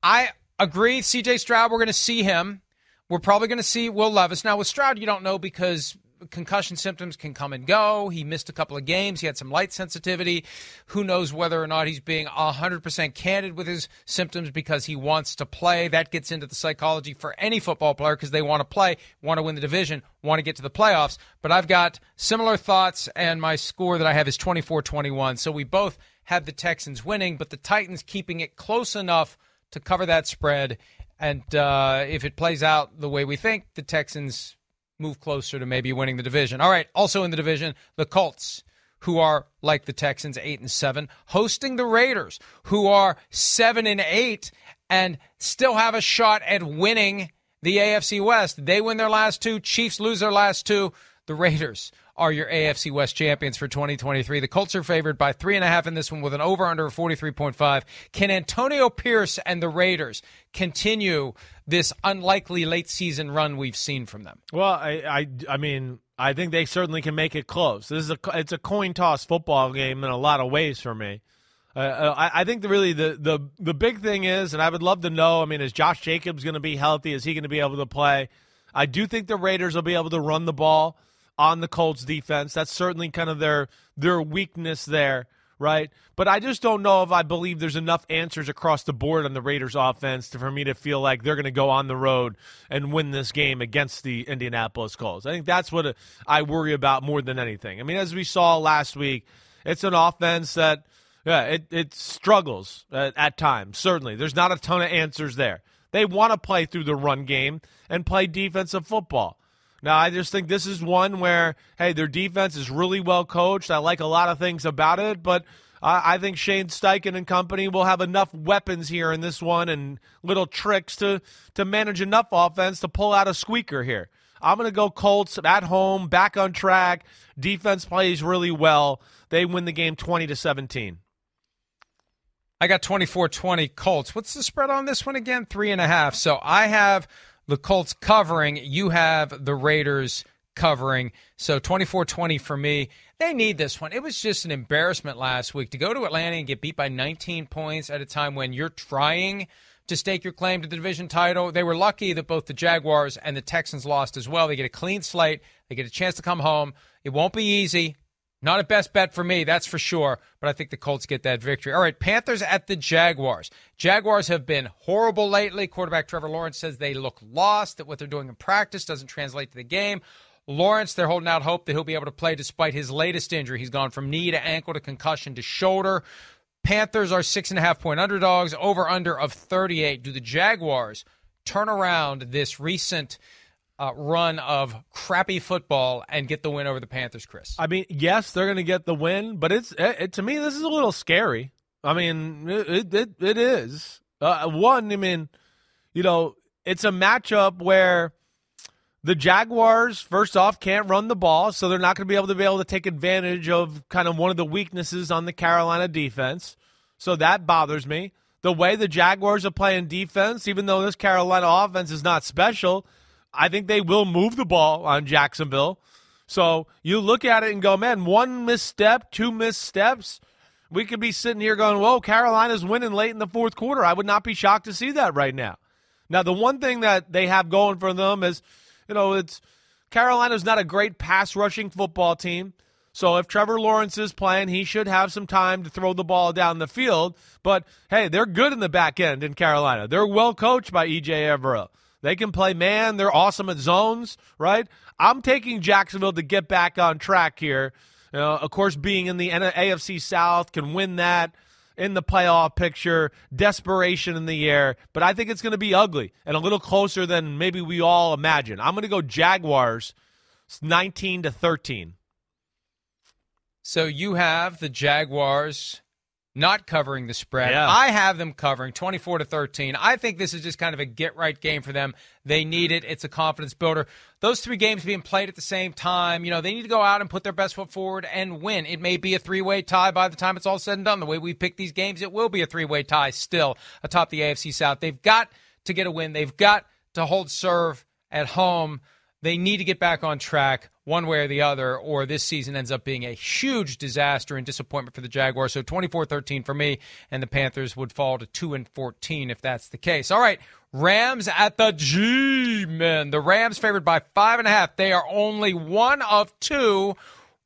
Speaker 2: I agree. CJ Stroud, we're going to see him. We're probably going to see Will Levis. Now with Stroud, you don't know because concussion symptoms can come and go. He missed a couple of games. He had some light sensitivity. Who knows whether or not he's being 100% candid with his symptoms because he wants to play. That gets into the psychology for any football player because they want to play, want to win the division, want to get to the playoffs. But I've got similar thoughts, and my score that I have is 24 21. So we both have the Texans winning, but the Titans keeping it close enough to cover that spread. And uh, if it plays out the way we think, the Texans move closer to maybe winning the division. All right, also in the division, the Colts, who are like the Texans, eight and seven, hosting the Raiders, who are seven and eight, and still have a shot at winning the AFC West. They win their last two, Chiefs lose their last two. The Raiders are your AFC West champions for 2023. The Colts are favored by three and a half in this one with an over under of 43.5. Can Antonio Pierce and the Raiders continue this unlikely late season run we've seen from them?
Speaker 3: Well, I, I, I mean, I think they certainly can make it close. This is a, it's a coin toss football game in a lot of ways for me. Uh, uh I, I, think the, really the, the the big thing is, and I would love to know. I mean, is Josh Jacobs going to be healthy? Is he going to be able to play? I do think the Raiders will be able to run the ball on the Colts defense. That's certainly kind of their their weakness there, right? But I just don't know if I believe there's enough answers across the board on the Raiders offense to, for me to feel like they're going to go on the road and win this game against the Indianapolis Colts. I think that's what I worry about more than anything. I mean, as we saw last week, it's an offense that yeah, it, it struggles at, at times. Certainly, there's not a ton of answers there. They want to play through the run game and play defensive football. Now, I just think this is one where, hey, their defense is really well coached. I like a lot of things about it, but I, I think Shane Steichen and company will have enough weapons here in this one and little tricks to, to manage enough offense to pull out a squeaker here. I'm going to go Colts at home, back on track. Defense plays really well. They win the game 20 to 17.
Speaker 2: I got 24 20 Colts. What's the spread on this one again? Three and a half. So I have the Colts covering. You have the Raiders covering. So 24 20 for me. They need this one. It was just an embarrassment last week to go to Atlanta and get beat by 19 points at a time when you're trying to stake your claim to the division title. They were lucky that both the Jaguars and the Texans lost as well. They get a clean slate, they get a chance to come home. It won't be easy. Not a best bet for me, that's for sure, but I think the Colts get that victory. All right, Panthers at the Jaguars. Jaguars have been horrible lately. Quarterback Trevor Lawrence says they look lost, that what they're doing in practice doesn't translate to the game. Lawrence, they're holding out hope that he'll be able to play despite his latest injury. He's gone from knee to ankle to concussion to shoulder. Panthers are six and a half point underdogs, over under of 38. Do the Jaguars turn around this recent uh, run of crappy football and get the win over the Panthers, Chris?
Speaker 3: I mean, yes, they're going to get the win, but it's it, it, to me this is a little scary. I mean, it it, it is uh, one. I mean, you know, it's a matchup where the Jaguars, first off, can't run the ball, so they're not going to be able to be able to take advantage of kind of one of the weaknesses on the Carolina defense. So that bothers me. The way the Jaguars are playing defense, even though this Carolina offense is not special, I think they will move the ball on Jacksonville. So you look at it and go, man, one misstep, two missteps. We could be sitting here going, whoa, Carolina's winning late in the fourth quarter. I would not be shocked to see that right now. Now, the one thing that they have going for them is, you know, it's Carolina's not a great pass rushing football team. So if Trevor Lawrence is playing, he should have some time to throw the ball down the field. But hey, they're good in the back end in Carolina. They're well coached by Ejiro Evero. They can play man. They're awesome at zones, right? I'm taking Jacksonville to get back on track here. You know, of course, being in the AFC South can win that in the playoff picture, desperation in the air, but I think it's going to be ugly and a little closer than maybe we all imagine. I'm going to go Jaguars 19 to 13.
Speaker 2: So you have the Jaguars not covering the spread. Yeah. I have them covering 24 to 13. I think this is just kind of a get right game for them. They need it. It's a confidence builder. Those three games being played at the same time, you know, they need to go out and put their best foot forward and win. It may be a three way tie by the time it's all said and done. The way we pick these games, it will be a three way tie still atop the AFC South. They've got to get a win. They've got to hold serve at home. They need to get back on track one way or the other, or this season ends up being a huge disaster and disappointment for the Jaguars. So 24 13 for me, and the Panthers would fall to 2 and 14 if that's the case. All right, Rams at the G men. The Rams favored by five and a half. They are only one of two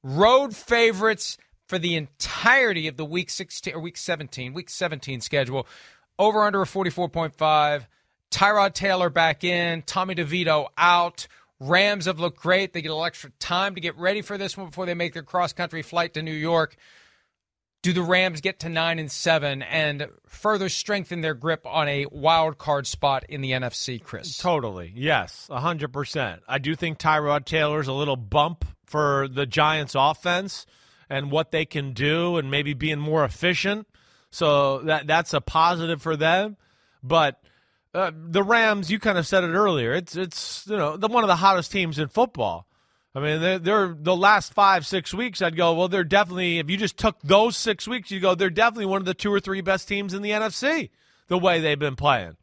Speaker 2: road favorites for the entirety of the week 16 or week 17, week 17 schedule. Over under a 44.5. Tyrod Taylor back in, Tommy DeVito out. Rams have looked great. They get a little extra time to get ready for this one before they make their cross country flight to New York. Do the Rams get to nine and seven and further strengthen their grip on a wild card spot in the NFC, Chris?
Speaker 3: Totally. Yes, hundred percent. I do think Tyrod Taylor's a little bump for the Giants offense and what they can do and maybe being more efficient. So that that's a positive for them. But uh, the Rams, you kind of said it earlier. It's it's you know the one of the hottest teams in football. I mean, they're, they're, the last five, six weeks. I'd go, well, they're definitely. If you just took those six weeks, you go, they're definitely one of the two or three best teams in the NFC. The way they've been playing,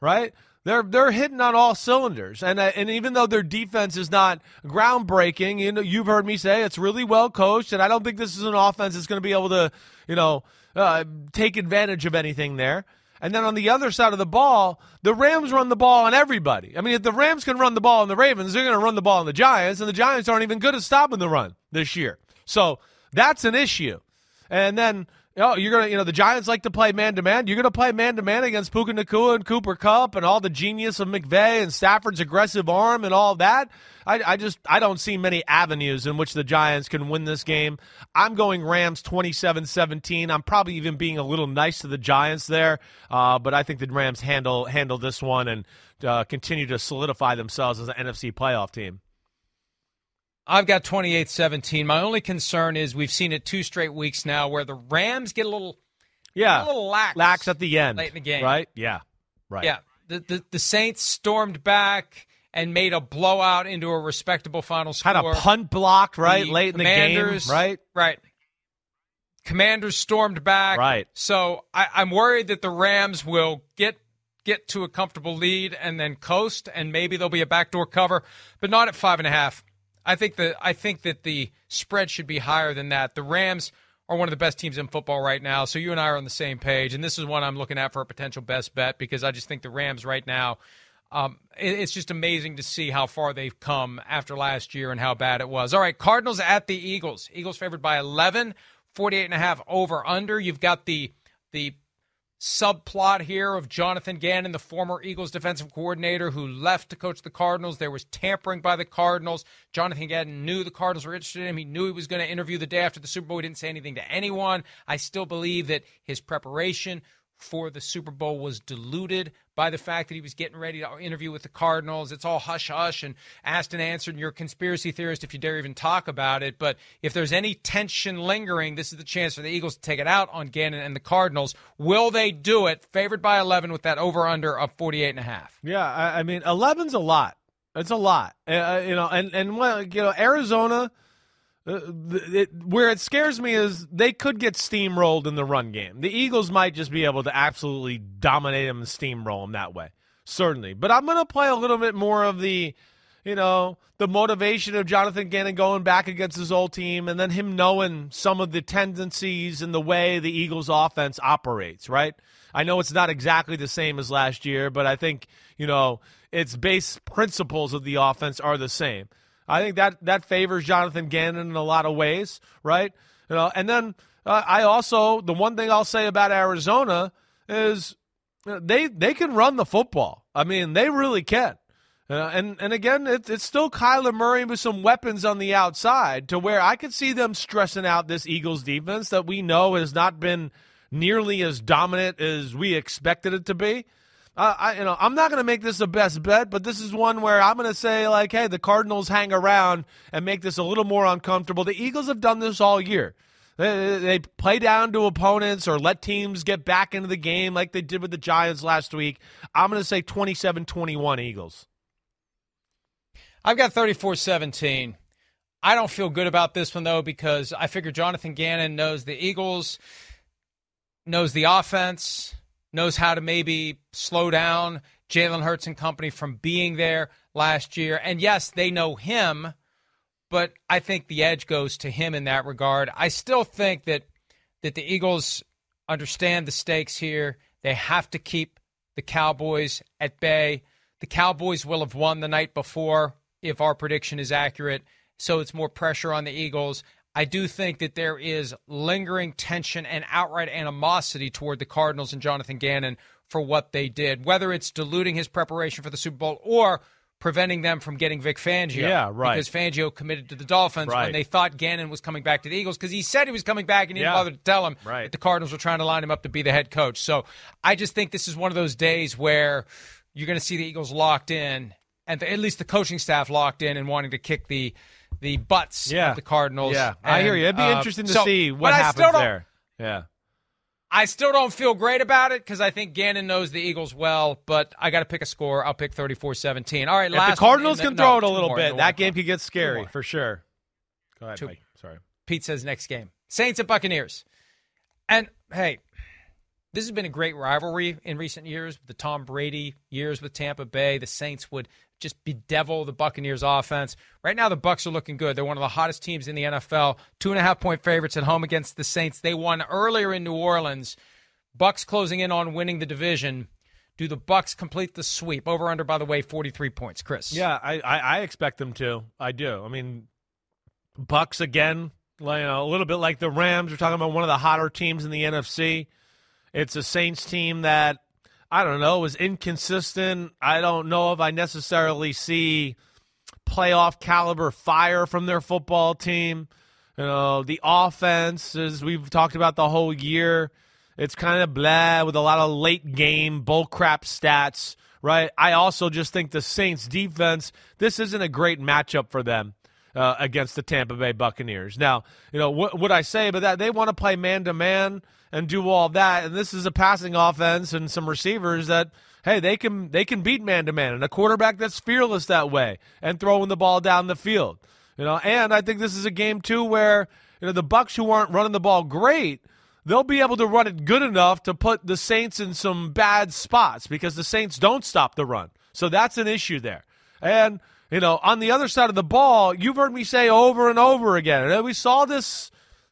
Speaker 3: right? They're they're hitting on all cylinders, and uh, and even though their defense is not groundbreaking, you know, you've heard me say it's really well coached, and I don't think this is an offense that's going to be able to, you know, uh, take advantage of anything there. And then on the other side of the ball, the Rams run the ball on everybody. I mean, if the Rams can run the ball on the Ravens, they're going to run the ball on the Giants, and the Giants aren't even good at stopping the run this year. So that's an issue. And then Oh, you're gonna, you know, the Giants like to play man to man. You're gonna play man to man against Puka Nacua and Cooper Kupp and all the genius of McVay and Stafford's aggressive arm and all that. I, I just, I don't see many avenues in which the Giants can win this game. I'm going Rams 27-17. I'm probably even being a little nice to the Giants there, uh, but I think the Rams handle handle this one and uh, continue to solidify themselves as an NFC playoff team.
Speaker 2: I've got 28 17. My only concern is we've seen it two straight weeks now where the Rams get a little
Speaker 3: yeah,
Speaker 2: a little lax,
Speaker 3: lax at the end.
Speaker 2: Late in the game.
Speaker 3: Right? Yeah. Right.
Speaker 2: Yeah. The, the, the Saints stormed back and made a blowout into a respectable final score.
Speaker 3: Had a punt block, right?
Speaker 2: The
Speaker 3: late in the game. Right?
Speaker 2: Right. Commanders stormed back.
Speaker 3: Right.
Speaker 2: So I, I'm worried that the Rams will get get to a comfortable lead and then coast, and maybe there'll be a backdoor cover, but not at five and a half. I think that I think that the spread should be higher than that. The Rams are one of the best teams in football right now, so you and I are on the same page, and this is one I'm looking at for a potential best bet because I just think the Rams right now. Um, it's just amazing to see how far they've come after last year and how bad it was. All right, Cardinals at the Eagles. Eagles favored by 11, 48 and a half over under. You've got the the subplot here of Jonathan Gannon, the former Eagles defensive coordinator who left to coach the Cardinals. There was tampering by the Cardinals. Jonathan Gannon knew the Cardinals were interested in him. He knew he was going to interview the day after the Super Bowl. He didn't say anything to anyone. I still believe that his preparation for the Super Bowl was diluted by the fact that he was getting ready to interview with the Cardinals. It's all hush hush and asked and answered. And you're a conspiracy theorist if you dare even talk about it. But if there's any tension lingering, this is the chance for the Eagles to take it out on Gannon and the Cardinals. Will they do it? Favored by 11 with that over under of 48 and a half.
Speaker 3: Yeah, I, I mean, 11's a lot. It's a lot. Uh, you know, and and you know, Arizona uh, it, where it scares me is they could get steamrolled in the run game. The Eagles might just be able to absolutely dominate them and steamroll them that way. Certainly. But I'm going to play a little bit more of the, you know, the motivation of Jonathan Gannon going back against his old team and then him knowing some of the tendencies and the way the Eagles offense operates, right? I know it's not exactly the same as last year, but I think, you know, its base principles of the offense are the same. I think that that favors Jonathan Gannon in a lot of ways, right? You know, and then uh, I also the one thing I'll say about Arizona is they they can run the football. I mean, they really can. Uh, and and again, it, it's still Kyler Murray with some weapons on the outside to where I could see them stressing out this Eagles defense that we know has not been nearly as dominant as we expected it to be. I, you know, I'm not going to make this a best bet, but this is one where I'm going to say, like, hey, the Cardinals hang around and make this a little more uncomfortable. The Eagles have done this all year. They, they play down to opponents or let teams get back into the game like they did with the Giants last week. I'm going to say 27 21 Eagles.
Speaker 2: I've got 34 17. I don't feel good about this one, though, because I figure Jonathan Gannon knows the Eagles, knows the offense knows how to maybe slow down Jalen Hurts and company from being there last year. And yes, they know him, but I think the edge goes to him in that regard. I still think that that the Eagles understand the stakes here. They have to keep the Cowboys at bay. The Cowboys will have won the night before if our prediction is accurate. So it's more pressure on the Eagles. I do think that there is lingering tension and outright animosity toward the Cardinals and Jonathan Gannon for what they did, whether it's diluting his preparation for the Super Bowl or preventing them from getting Vic Fangio.
Speaker 3: Yeah, right.
Speaker 2: Because Fangio committed to the Dolphins
Speaker 3: right.
Speaker 2: when they thought Gannon was coming back to the Eagles because he said he was coming back and he didn't bother to tell him
Speaker 3: right.
Speaker 2: that the Cardinals were trying to line him up to be the head coach. So I just think this is one of those days where you're going to see the Eagles locked in, and at least the coaching staff locked in and wanting to kick the – the butts
Speaker 3: yeah.
Speaker 2: of the Cardinals.
Speaker 3: Yeah,
Speaker 2: and,
Speaker 3: I hear you. It'd be
Speaker 2: uh,
Speaker 3: interesting to
Speaker 2: so,
Speaker 3: see what happens there. Yeah.
Speaker 2: I still don't feel great about it because I think Gannon knows the Eagles well, but I got to pick a score. I'll pick 34-17. All right,
Speaker 3: if the Cardinals can throw no, it a little bit, that game could get scary for sure. Go ahead, two. Mike. Sorry.
Speaker 2: Pete says next game. Saints at Buccaneers. And hey, this has been a great rivalry in recent years. The Tom Brady years with Tampa Bay, the Saints would just bedevil the Buccaneers offense. Right now, the Bucks are looking good. They're one of the hottest teams in the NFL. Two and a half point favorites at home against the Saints. They won earlier in New Orleans. Bucks closing in on winning the division. Do the Bucks complete the sweep? Over under, by the way, forty three points. Chris.
Speaker 3: Yeah, I, I, I expect them to. I do. I mean, Bucks again. You know, a little bit like the Rams. We're talking about one of the hotter teams in the NFC. It's a Saints team that I don't know, It was inconsistent. I don't know if I necessarily see playoff caliber fire from their football team. You know, the offense, as we've talked about the whole year, it's kind of blah with a lot of late game bullcrap stats, right? I also just think the Saints defense, this isn't a great matchup for them. Uh, against the Tampa Bay Buccaneers. Now, you know, what would I say about that? They want to play man to man and do all that. And this is a passing offense and some receivers that hey, they can they can beat man to man and a quarterback that's fearless that way and throwing the ball down the field. You know, and I think this is a game too where you know the Bucks who aren't running the ball great, they'll be able to run it good enough to put the Saints in some bad spots because the Saints don't stop the run. So that's an issue there. And you know, on the other side of the ball, you've heard me say over and over again, and we saw this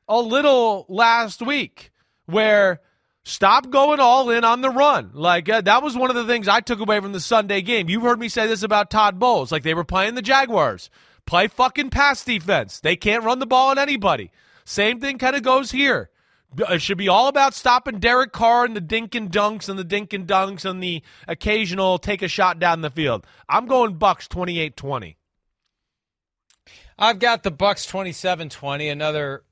Speaker 3: a little last week where stop going all in on the run. Like uh, that was one of the things I took away from the Sunday game. You've heard me say this about Todd Bowles. Like they were playing the Jaguars. Play fucking pass defense. They can't run the ball on anybody. Same thing kind of goes here. It should be all about stopping Derek Carr and the dink and dunks and the dink and dunks and the occasional take a shot down the field. I'm going Bucks 28-20.
Speaker 2: I've got the Bucks 27-20, another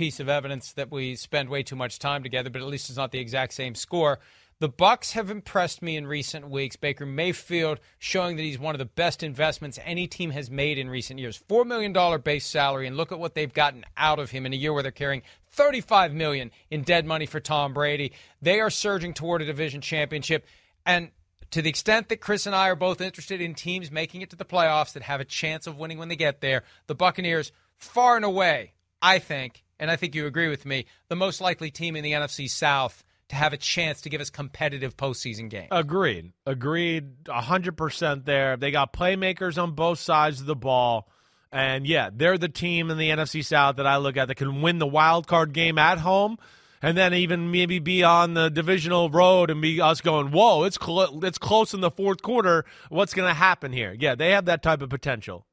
Speaker 2: piece of evidence that we spend way too much time together, but at least it's not the exact same score. The Bucks have impressed me in recent weeks. Baker Mayfield showing that he's one of the best investments any team has made in recent years. Four million dollar base salary, and look at what they've gotten out of him in a year where they're carrying 35 million in dead money for Tom Brady. They are surging toward a division championship, and to the extent that Chris and I are both interested in teams making it to the playoffs that have a chance of winning when they get there, the Buccaneers far and away, I think, and I think you agree with me, the most likely team in the NFC South to have a chance to give us competitive postseason games.
Speaker 3: Agreed. Agreed. 100% there. They got playmakers on both sides of the ball. And yeah, they're the team in the NFC South that I look at that can win the wild card game at home and then even maybe be on the divisional road and be us going, whoa, it's, cl- it's close in the fourth quarter. What's going to happen here? Yeah, they have that type of potential.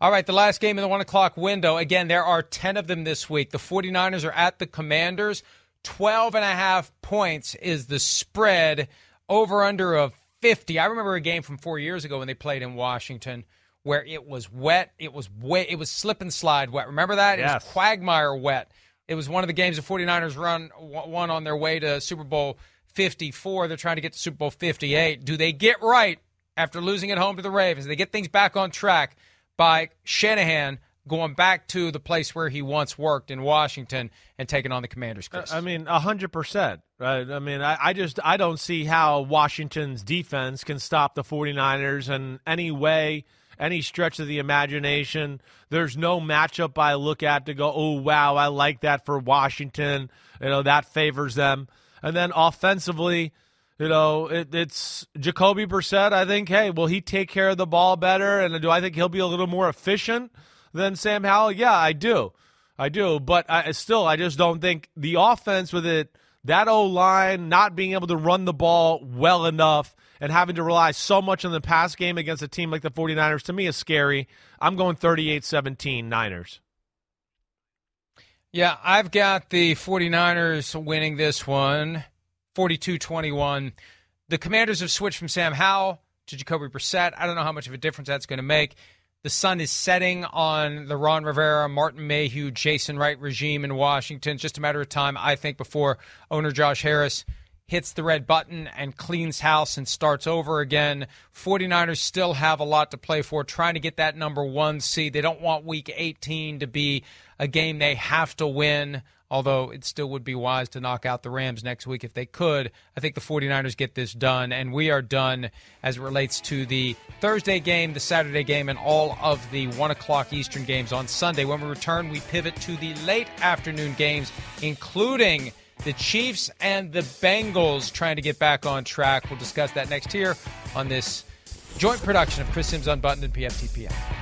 Speaker 2: All right, the last game in the one o'clock window. Again, there are 10 of them this week. The 49ers are at the Commanders. 12 and a half points is the spread over under of 50. I remember a game from four years ago when they played in Washington where it was wet. It was wet. It was slip and slide wet. Remember that? Yes. It was quagmire wet. It was one of the games the 49ers run one on their way to Super Bowl 54. They're trying to get to Super Bowl 58. Do they get right after losing at home to the Ravens? they get things back on track by Shanahan going back to the place where he once worked in Washington and taking on the Commanders. Uh, Chris.
Speaker 3: I mean, hundred percent. Right? I mean, I, I, just I don't see how Washington's defense can stop the 49ers in any way, any stretch of the imagination. There's no matchup I look at to go, oh wow, I like that for Washington. You know that favors them. And then offensively, you know, it, it's Jacoby Brissett. I think, hey, will he take care of the ball better? And do I think he'll be a little more efficient than Sam Howell? Yeah, I do. I do. But I still, I just don't think the offense with it, that O line not being able to run the ball well enough and having to rely so much on the pass game against a team like the 49ers, to me, is scary. I'm going 38 17 Niners.
Speaker 2: Yeah, I've got the 49ers winning this one. 42 21. The commanders have switched from Sam Howell to Jacoby Brissett. I don't know how much of a difference that's going to make. The sun is setting on the Ron Rivera, Martin Mayhew, Jason Wright regime in Washington. Just a matter of time, I think, before owner Josh Harris hits the red button and cleans house and starts over again. 49ers still have a lot to play for, trying to get that number one seed. They don't want week 18 to be a game they have to win although it still would be wise to knock out the Rams next week if they could. I think the 49ers get this done, and we are done as it relates to the Thursday game, the Saturday game, and all of the 1 o'clock Eastern games on Sunday. When we return, we pivot to the late afternoon games, including the Chiefs and the Bengals trying to get back on track. We'll discuss that next here on this joint production of Chris Simms Unbuttoned and PFTPM.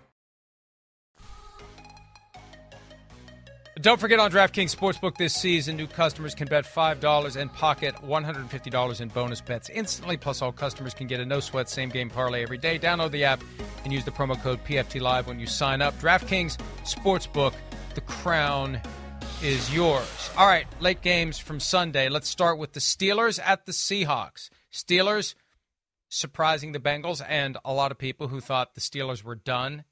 Speaker 2: Don't forget on DraftKings Sportsbook this season, new customers can bet $5 and pocket $150 in bonus bets instantly. Plus, all customers can get a no sweat same game parlay every day. Download the app and use the promo code PFT Live when you sign up. DraftKings Sportsbook, the crown is yours. All right, late games from Sunday. Let's start with the Steelers at the Seahawks. Steelers surprising the Bengals and a lot of people who thought the Steelers were done.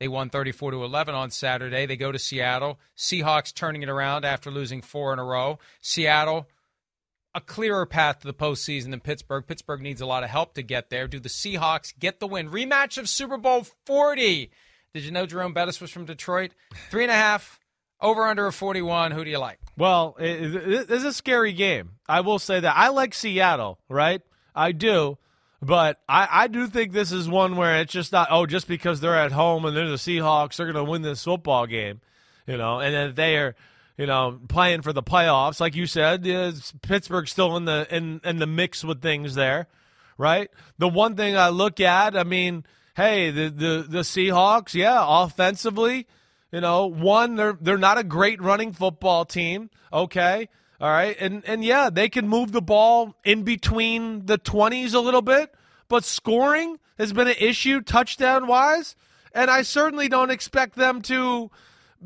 Speaker 2: They won 34 to 11 on Saturday. They go to Seattle. Seahawks turning it around after losing four in a row. Seattle, a clearer path to the postseason than Pittsburgh. Pittsburgh needs a lot of help to get there. Do the Seahawks get the win? Rematch of Super Bowl 40. Did you know Jerome Bettis was from Detroit? Three and a half, over under a 41. Who do you like?
Speaker 3: Well, it, it's a scary game. I will say that. I like Seattle, right? I do. But I, I do think this is one where it's just not, oh, just because they're at home and they're the Seahawks, they're going to win this football game, you know, and then they are, you know, playing for the playoffs. Like you said, Pittsburgh's still in the in, in the mix with things there, right? The one thing I look at, I mean, hey, the, the, the Seahawks, yeah, offensively, you know, one, they're they're not a great running football team, okay? All right. And and yeah, they can move the ball in between the 20s a little bit, but scoring has been an issue touchdown wise, and I certainly don't expect them to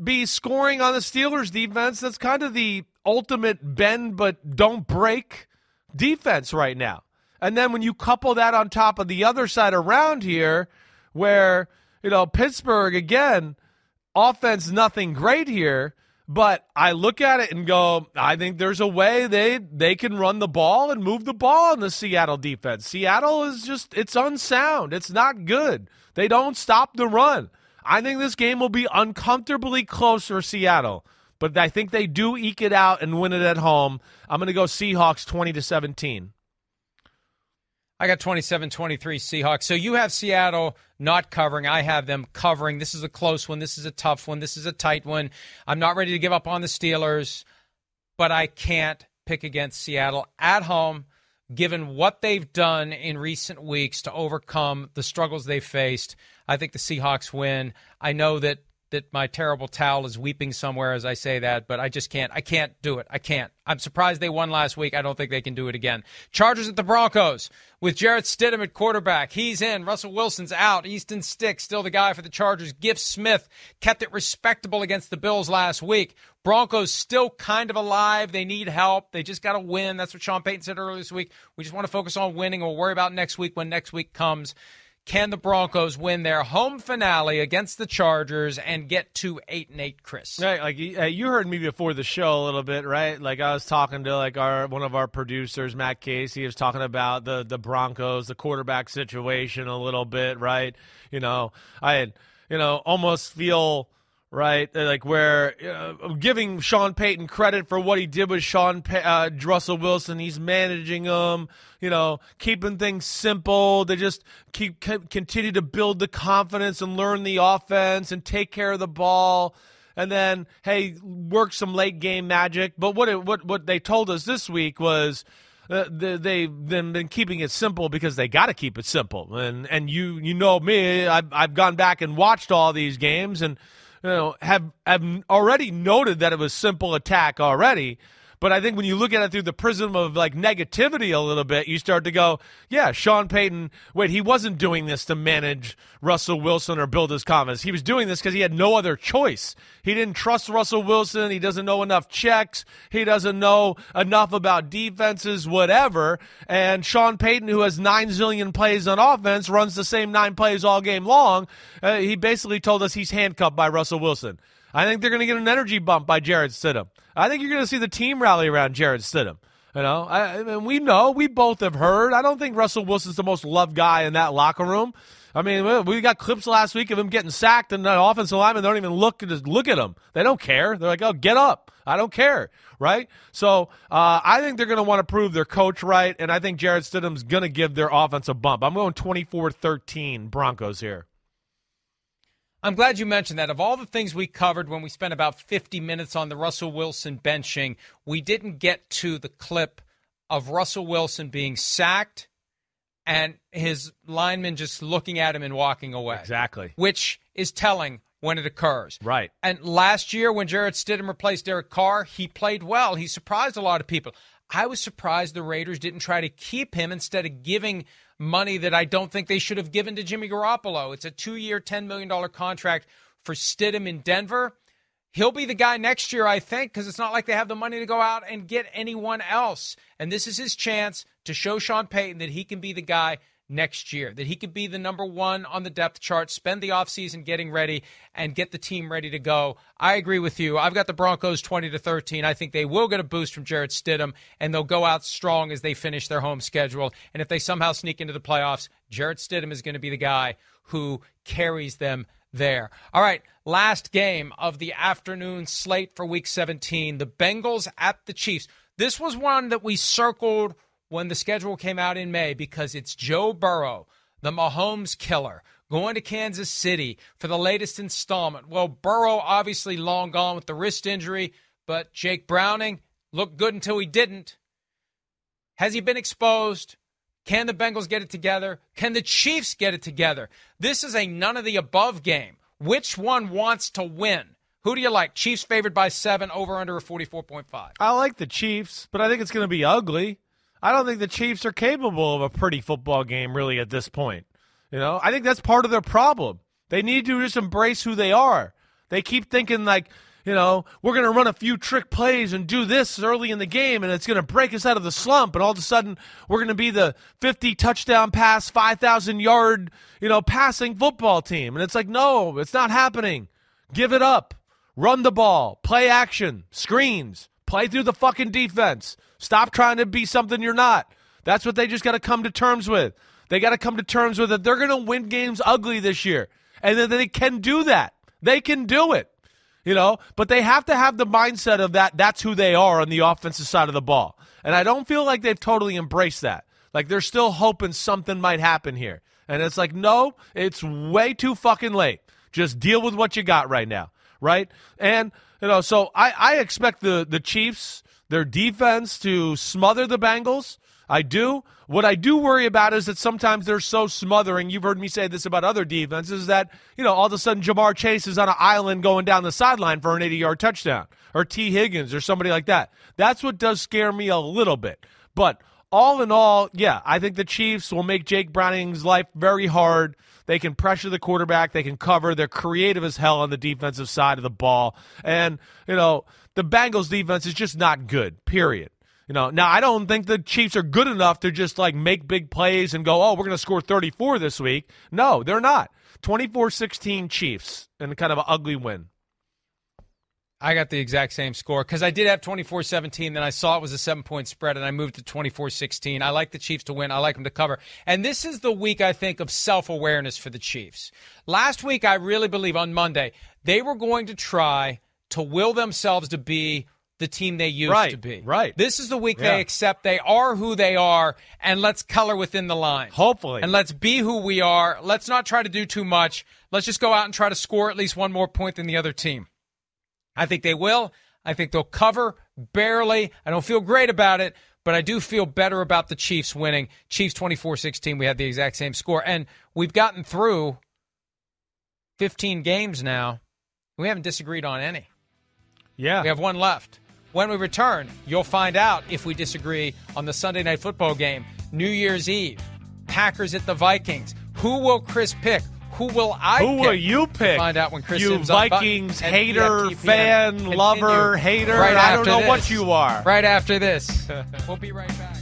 Speaker 3: be scoring on the Steelers defense. That's kind of the ultimate bend but don't break defense right now. And then when you couple that on top of the other side around here where, you know, Pittsburgh again, offense nothing great here, but I look at it and go, I think there's a way they they can run the ball and move the ball in the Seattle defense. Seattle is just it's unsound. It's not good. They don't stop the run. I think this game will be uncomfortably close for Seattle, but I think they do eke it out and win it at home. I'm going to go Seahawks 20 to 17.
Speaker 2: I got 27 23 Seahawks. So you have Seattle not covering. I have them covering. This is a close one. This is a tough one. This is a tight one. I'm not ready to give up on the Steelers, but I can't pick against Seattle at home, given what they've done in recent weeks to overcome the struggles they faced. I think the Seahawks win. I know that that my terrible towel is weeping somewhere as I say that, but I just can't. I can't do it. I can't. I'm surprised they won last week. I don't think they can do it again. Chargers at the Broncos with Jarrett Stidham at quarterback. He's in. Russell Wilson's out. Easton Stick still the guy for the Chargers. Gift Smith kept it respectable against the Bills last week. Broncos still kind of alive. They need help. They just got to win. That's what Sean Payton said earlier this week. We just want to focus on winning. We'll worry about next week when next week comes. Can the Broncos win their home finale against the Chargers and get to eight and eight, Chris?
Speaker 3: Right, like uh, you heard me before the show a little bit, right? Like I was talking to like our one of our producers, Matt Casey, was talking about the the Broncos, the quarterback situation a little bit, right? You know, I had, you know, almost feel right? Like where uh, giving Sean Payton credit for what he did with Sean uh, Russell Wilson. He's managing them, you know, keeping things simple. They just keep continue to build the confidence and learn the offense and take care of the ball. And then, hey, work some late game magic. But what what what they told us this week was. Uh, they, have been keeping it simple because they got to keep it simple, and and you you know me, I've I've gone back and watched all these games, and you know, have have already noted that it was simple attack already. But I think when you look at it through the prism of like negativity a little bit, you start to go, yeah, Sean Payton, wait, he wasn't doing this to manage Russell Wilson or build his confidence. He was doing this because he had no other choice. He didn't trust Russell Wilson. He doesn't know enough checks. He doesn't know enough about defenses, whatever. And Sean Payton, who has nine zillion plays on offense, runs the same nine plays all game long. Uh, he basically told us he's handcuffed by Russell Wilson. I think they're going to get an energy bump by Jarrett Stidham. I think you're going to see the team rally around Jarrett Stidham. You know, I, mean, we know, we both have heard. I don't think Russell Wilson's the most loved guy in that locker room. I mean, we got clips last week of him getting sacked, and the offensive linemen don't even look at look at him. They don't care. They're like, "Oh, get up! I don't care." Right? So uh, I think they're going to want to prove their coach right, and I think Jarrett Stidham's going to give their offense a bump. I'm going 24-13 Broncos here.
Speaker 2: I'm glad you mentioned that. Of all the things we covered when we spent about 50 minutes on the Russell Wilson benching, we didn't get to the clip of Russell Wilson being sacked and his lineman just looking at him and walking away.
Speaker 3: Exactly.
Speaker 2: Which is telling when it occurs.
Speaker 3: Right.
Speaker 2: And last year, when Jarrett Stidham replaced Derek Carr, he played well. He surprised a lot of people. I was surprised the Raiders didn't try to keep him instead of giving money that I don't think they should have given to Jimmy Garoppolo. It's a two year, $10 million contract for Stidham in Denver. He'll be the guy next year, I think, because it's not like they have the money to go out and get anyone else. And this is his chance to show Sean Payton that he can be the guy next year, that he could be the number one on the depth chart, spend the offseason getting ready, and get the team ready to go. I agree with you. I've got the Broncos 20 to 13. I think they will get a boost from Jarrett Stidham, and they'll go out strong as they finish their home schedule. And if they somehow sneak into the playoffs, Jarrett Stidham is going to be the guy who carries them there. All right, last game of the afternoon slate for week 17 the Bengals at the Chiefs. This was one that we circled when the schedule came out in May because it's Joe Burrow, the Mahomes killer, going to Kansas City for the latest installment. Well, Burrow obviously long gone with the wrist injury, but Jake Browning looked good until he didn't. Has he been exposed? Can the Bengals get it together? Can the Chiefs get it together? This is a none of the above game. Which one wants to win? Who do you like? Chiefs favored by seven, over under a 44.5.
Speaker 3: I like the Chiefs, but I think it's going to be ugly. I don't think the Chiefs are capable of a pretty football game really at this point. You know, I think that's part of their problem. They need to just embrace who they are. They keep thinking like, you know, we're going to run a few trick plays and do this early in the game and it's going to break us out of the slump and all of a sudden we're going to be the 50 touchdown pass, 5,000 yard, you know, passing football team. And it's like, no, it's not happening. Give it up. Run the ball, play action, screens, play through the fucking defense. Stop trying to be something you're not. That's what they just got to come to terms with. They got to come to terms with it. They're going to win games ugly this year. And then they can do that. They can do it. You know, but they have to have the mindset of that that's who they are on the offensive side of the ball. And I don't feel like they've totally embraced that. Like they're still hoping something might happen here. And it's like, no, it's way too fucking late. Just deal with what you got right now. Right? And, you know, so I, I expect the, the Chiefs their defense to smother the Bengals. I do. What I do worry about is that sometimes they're so smothering. You've heard me say this about other defenses that, you know, all of a sudden Ja'Marr Chase is on an island going down the sideline for an 80 yard touchdown, or Tee Higgins, or somebody like that. That's what does scare me a little bit. But all in all, yeah, I think the Chiefs will make Jake Browning's life very hard. They can pressure the quarterback, they can cover. They're creative as hell on the defensive side of the ball. And, you know, the Bengals defense is just not good, period. You know, now I don't think the Chiefs are good enough to just like make big plays and go, oh, we're going to score 34 this week. No, they're not. 24 16 Chiefs and kind of an ugly win.
Speaker 2: I got the exact same score because I did have 24 17. Then I saw it was a seven point spread and I moved to 24 16. I like the Chiefs to win. I like them to cover. And this is the week, I think, of self awareness for the Chiefs. Last week, I really believe on Monday, they were going to try to will themselves to be the team they used
Speaker 3: right,
Speaker 2: to be.
Speaker 3: Right.
Speaker 2: This is the week
Speaker 3: Yeah.
Speaker 2: they accept they are who they are and let's color within the line.
Speaker 3: Hopefully.
Speaker 2: And let's be who we are. Let's not try to do too much. Let's just go out and try to score at least one more point than the other team. I think they will. I think they'll cover barely. I don't feel great about it, but I do feel better about the Chiefs winning. Chiefs 24 16. We had the exact same score. And we've gotten through 15 games now. We haven't disagreed on any.
Speaker 3: Yeah.
Speaker 2: We have one left. When we return, you'll find out if we disagree on the Sunday night football game, New Year's Eve, Packers at the Vikings. Who will Chris pick? Who will I
Speaker 3: Who
Speaker 2: pick?
Speaker 3: will you pick?
Speaker 2: Find out when Chris
Speaker 3: you
Speaker 2: Simms unbuttoned
Speaker 3: Vikings hater, fan,
Speaker 2: continue
Speaker 3: lover, hater.
Speaker 2: Right
Speaker 3: I don't know
Speaker 2: this.
Speaker 3: what you are.
Speaker 2: Right after this. we'll be right back.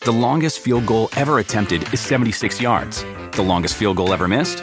Speaker 5: The longest field goal ever attempted is 76 yards. The longest field goal ever missed?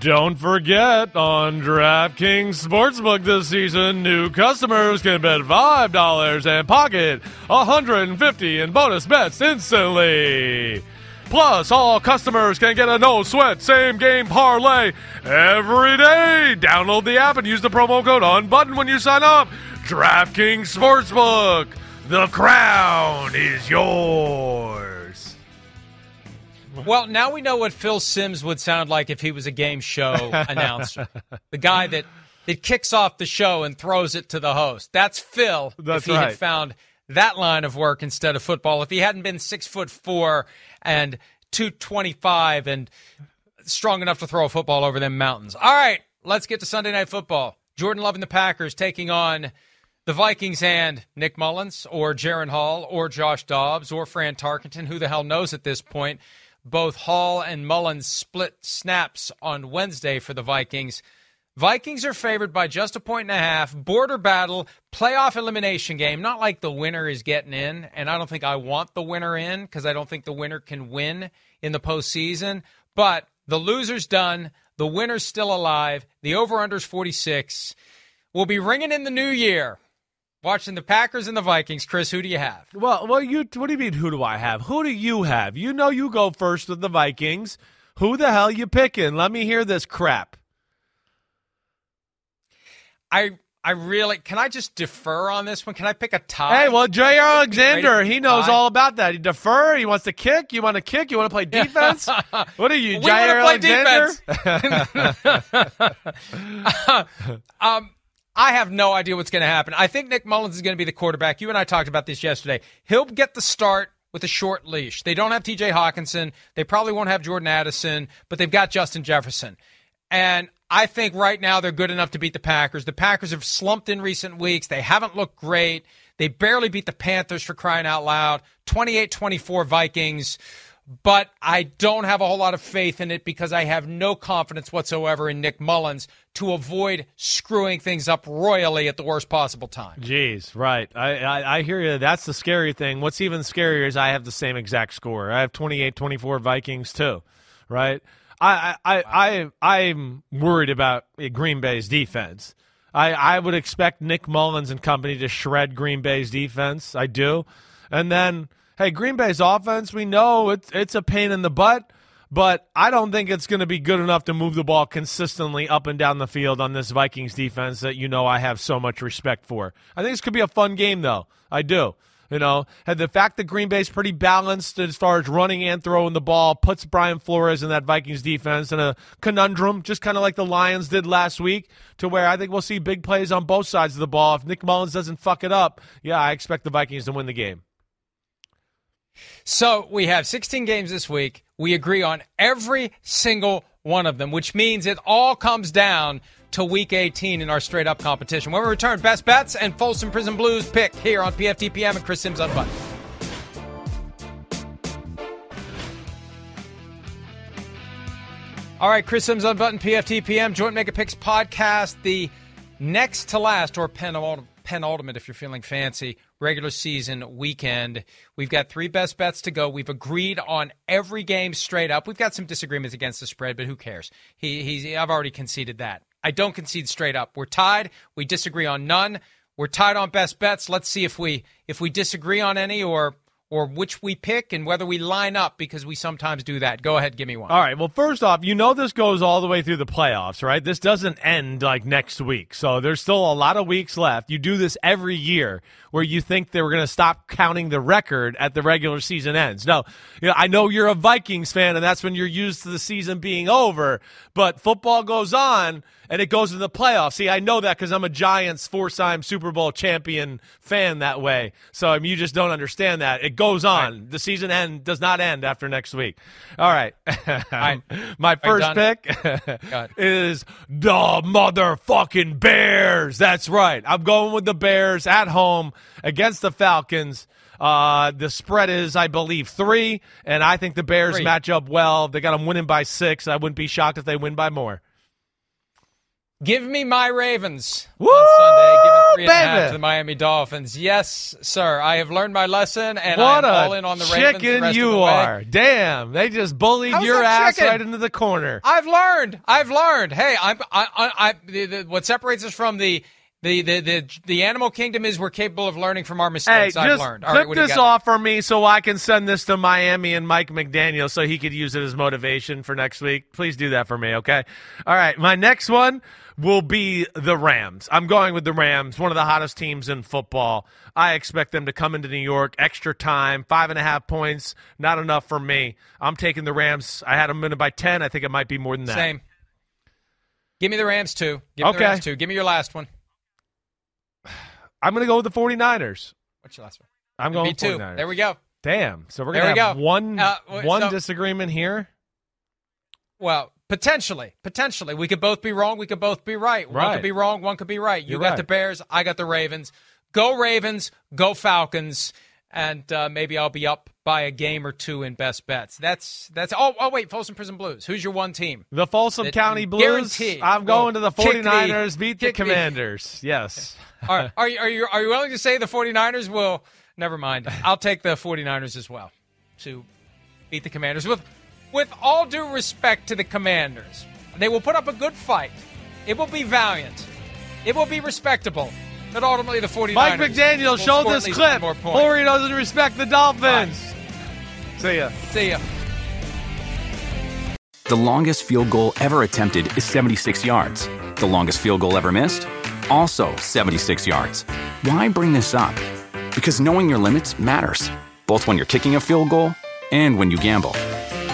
Speaker 3: Don't forget on DraftKings Sportsbook this season, new customers can bet $5 and pocket 150 in bonus bets instantly. Plus, all customers can get a no sweat same game parlay every day. Download the app and use the promo code UNBUTTON when you sign up. DraftKings Sportsbook. The crown is yours.
Speaker 2: Well, now we know what Phil Simms would sound like if he was a game show announcer. The guy that, that kicks off the show and throws it to the host. That's Phil
Speaker 3: That's
Speaker 2: if he
Speaker 3: right.
Speaker 2: had found that line of work instead of football. If he hadn't been six foot four and two twenty five and strong enough to throw a football over them mountains. All right, let's get to Sunday night football. Jordan Love and the Packers taking on the Vikings and Nick Mullens or Jaren Hall or Josh Dobbs or Fran Tarkenton. Who the hell knows at this point? Both Hall and Mullens split snaps on Wednesday for the Vikings. Vikings are favored by just a point and a half. Border battle, playoff elimination game. Not like the winner is getting in, and I don't think I want the winner in because I don't think the winner can win in the postseason. But the loser's done. The winner's still alive. The over/under's 46. We'll be ringing in the new year. Watching the Packers and the Vikings. Chris, who do you have?
Speaker 3: Well, well, you. What do you mean? Who do I have? Who do you have? You know, you go first with the Vikings. Who the hell you picking? Let me hear this crap.
Speaker 2: I I really can I just defer on this one? Can I pick a tie?
Speaker 3: Hey, well, Jaire Alexander, he knows all about that. He defer. He wants to kick. You want to kick? You want to play defense? what are you,
Speaker 2: We
Speaker 3: Jaire
Speaker 2: wanna play
Speaker 3: Alexander?
Speaker 2: Um, I have no idea what's going to happen. I think Nick Mullens is going to be the quarterback. You and I talked about this yesterday. He'll get the start with a short leash. They don't have T.J. Hockenson. They probably won't have Jordan Addison, but they've got Justin Jefferson. And I think right now they're good enough to beat the Packers. The Packers have slumped in recent weeks. They haven't looked great. They barely beat the Panthers for crying out loud. 28 24 Vikings but I don't have a whole lot of faith in it because I have no confidence whatsoever in Nick Mullens to avoid screwing things up royally at the worst possible time.
Speaker 3: Jeez, right. I, I, I hear you. That's the scary thing. What's even scarier is I have the same exact score. I have 28-24 Vikings too, right? I, I, I, I, I'm worried about Green Bay's defense. I, I would expect Nick Mullens and company to shred Green Bay's defense. I do. And then – hey, Green Bay's offense, we know it's it's a pain in the butt, but I don't think it's going to be good enough to move the ball consistently up and down the field on this Vikings defense that you know I have so much respect for. I think this could be a fun game though. I do. You know, and the fact that Green Bay's pretty balanced as far as running and throwing the ball puts Brian Flores in that Vikings defense in a conundrum, just kind of like the Lions did last week, to where I think we'll see big plays on both sides of the ball. If Nick Mullens doesn't fuck it up, yeah, I expect the Vikings to win the game.
Speaker 2: So we have 16 games this week. We agree on every single one of them, which means it all comes down to week 18 in our straight up competition. When we return, best bets and Folsom Prison Blues pick here on PFTPM and Chris Simms Unbuttoned. All right, Chris Simms Unbuttoned, PFTPM, Joint Mega Picks podcast, the next to last or penultimate penultimate if you're feeling fancy regular season weekend. We've got three best bets to go. We've agreed on every game straight up. We've got some disagreements against the spread, but who cares? He, he's I've already conceded that. I don't concede straight up. We're tied. We disagree on none. We're tied on best bets. Let's see if we if we disagree on any or or which we pick and whether we line up because we sometimes do that. Go ahead, give me one.
Speaker 3: All right. Well, first off, you know this goes all the way through the playoffs, right? This doesn't end like next week. So there's still a lot of weeks left. You do this every year where you think they were going to stop counting the record at the regular season ends. No, you know, I know you're a Vikings fan and that's when you're used to the season being over, but football goes on and it goes to the playoffs. See, I know that because I'm a Giants four-time Super Bowl champion fan that way. So I mean, you just don't understand that. It goes on. Right. The season end does not end after next week. All right. right. My first pick is the motherfucking Bears. That's right. I'm going with the Bears at home against the Falcons. Uh, the spread is, I believe, three, and I think the Bears three. match up well. They got them winning by six. I wouldn't be shocked if they win by more.
Speaker 2: Give me my Ravens Woo, on Sunday. Give it three and a half to the Miami Dolphins. Yes, sir. I have learned my lesson, and
Speaker 3: what
Speaker 2: I'm all in on the
Speaker 3: Ravens.
Speaker 2: Chicken
Speaker 3: the you are. Damn, they just bullied
Speaker 2: How's
Speaker 3: your ass
Speaker 2: chicken?
Speaker 3: right into the corner.
Speaker 2: I've learned. I've learned. Hey, I'm. I. I. I the, the, what separates us from the the, the the the animal kingdom is we're capable of learning from our mistakes.
Speaker 3: Hey,
Speaker 2: I've
Speaker 3: just
Speaker 2: learned.
Speaker 3: clip this off for me so I can send this to Miami and Mike McDaniel so he could use it as motivation for next week. Please do that for me, okay? All right, my next one will be the Rams. I'm going with the Rams, one of the hottest teams in football. I expect them to come into New York, extra time, five and a half points, not enough for me. I'm taking the Rams. I had them in by 10. I think it might be more than that.
Speaker 2: Same. Give me the Rams, too. Give me
Speaker 3: okay.
Speaker 2: the Rams, too. Give me your last one.
Speaker 3: I'm going to go with the 49ers.
Speaker 2: What's your last one?
Speaker 3: I'm going
Speaker 2: me too.
Speaker 3: 49ers.
Speaker 2: There we go.
Speaker 3: Damn. So we're going to have
Speaker 2: go.
Speaker 3: one,
Speaker 2: uh,
Speaker 3: one
Speaker 2: so,
Speaker 3: disagreement here?
Speaker 2: Well, Potentially, potentially, we could both be wrong. We could both be right.
Speaker 3: right.
Speaker 2: One could be wrong. One could be right. You
Speaker 3: You're
Speaker 2: got
Speaker 3: right.
Speaker 2: the Bears. I got the Ravens. Go Ravens. Go Falcons. And uh, maybe I'll be up by a game or two in best bets. That's that's. Oh, oh wait, Folsom Prison Blues. Who's your one team?
Speaker 3: The Folsom
Speaker 2: that
Speaker 3: County Blues.
Speaker 2: Guarantee.
Speaker 3: I'm going to the 49ers.
Speaker 2: The,
Speaker 3: beat the Commanders. Yes.
Speaker 2: are, are you are you are you willing to say the 49ers will? Never mind. I'll take the 49ers as well to beat the Commanders with with all due respect to the Commanders. They will put up a good fight. It will be valiant. It will be respectable. But ultimately, the 49ers.
Speaker 3: Mike McDaniel showed this clip. Florio doesn't respect the Dolphins. Right. See ya.
Speaker 2: See ya.
Speaker 5: The longest field goal ever attempted is 76 yards. The longest field goal ever missed? Also 76 yards. Why bring this up? Because knowing your limits matters, both when you're kicking a field goal and when you gamble.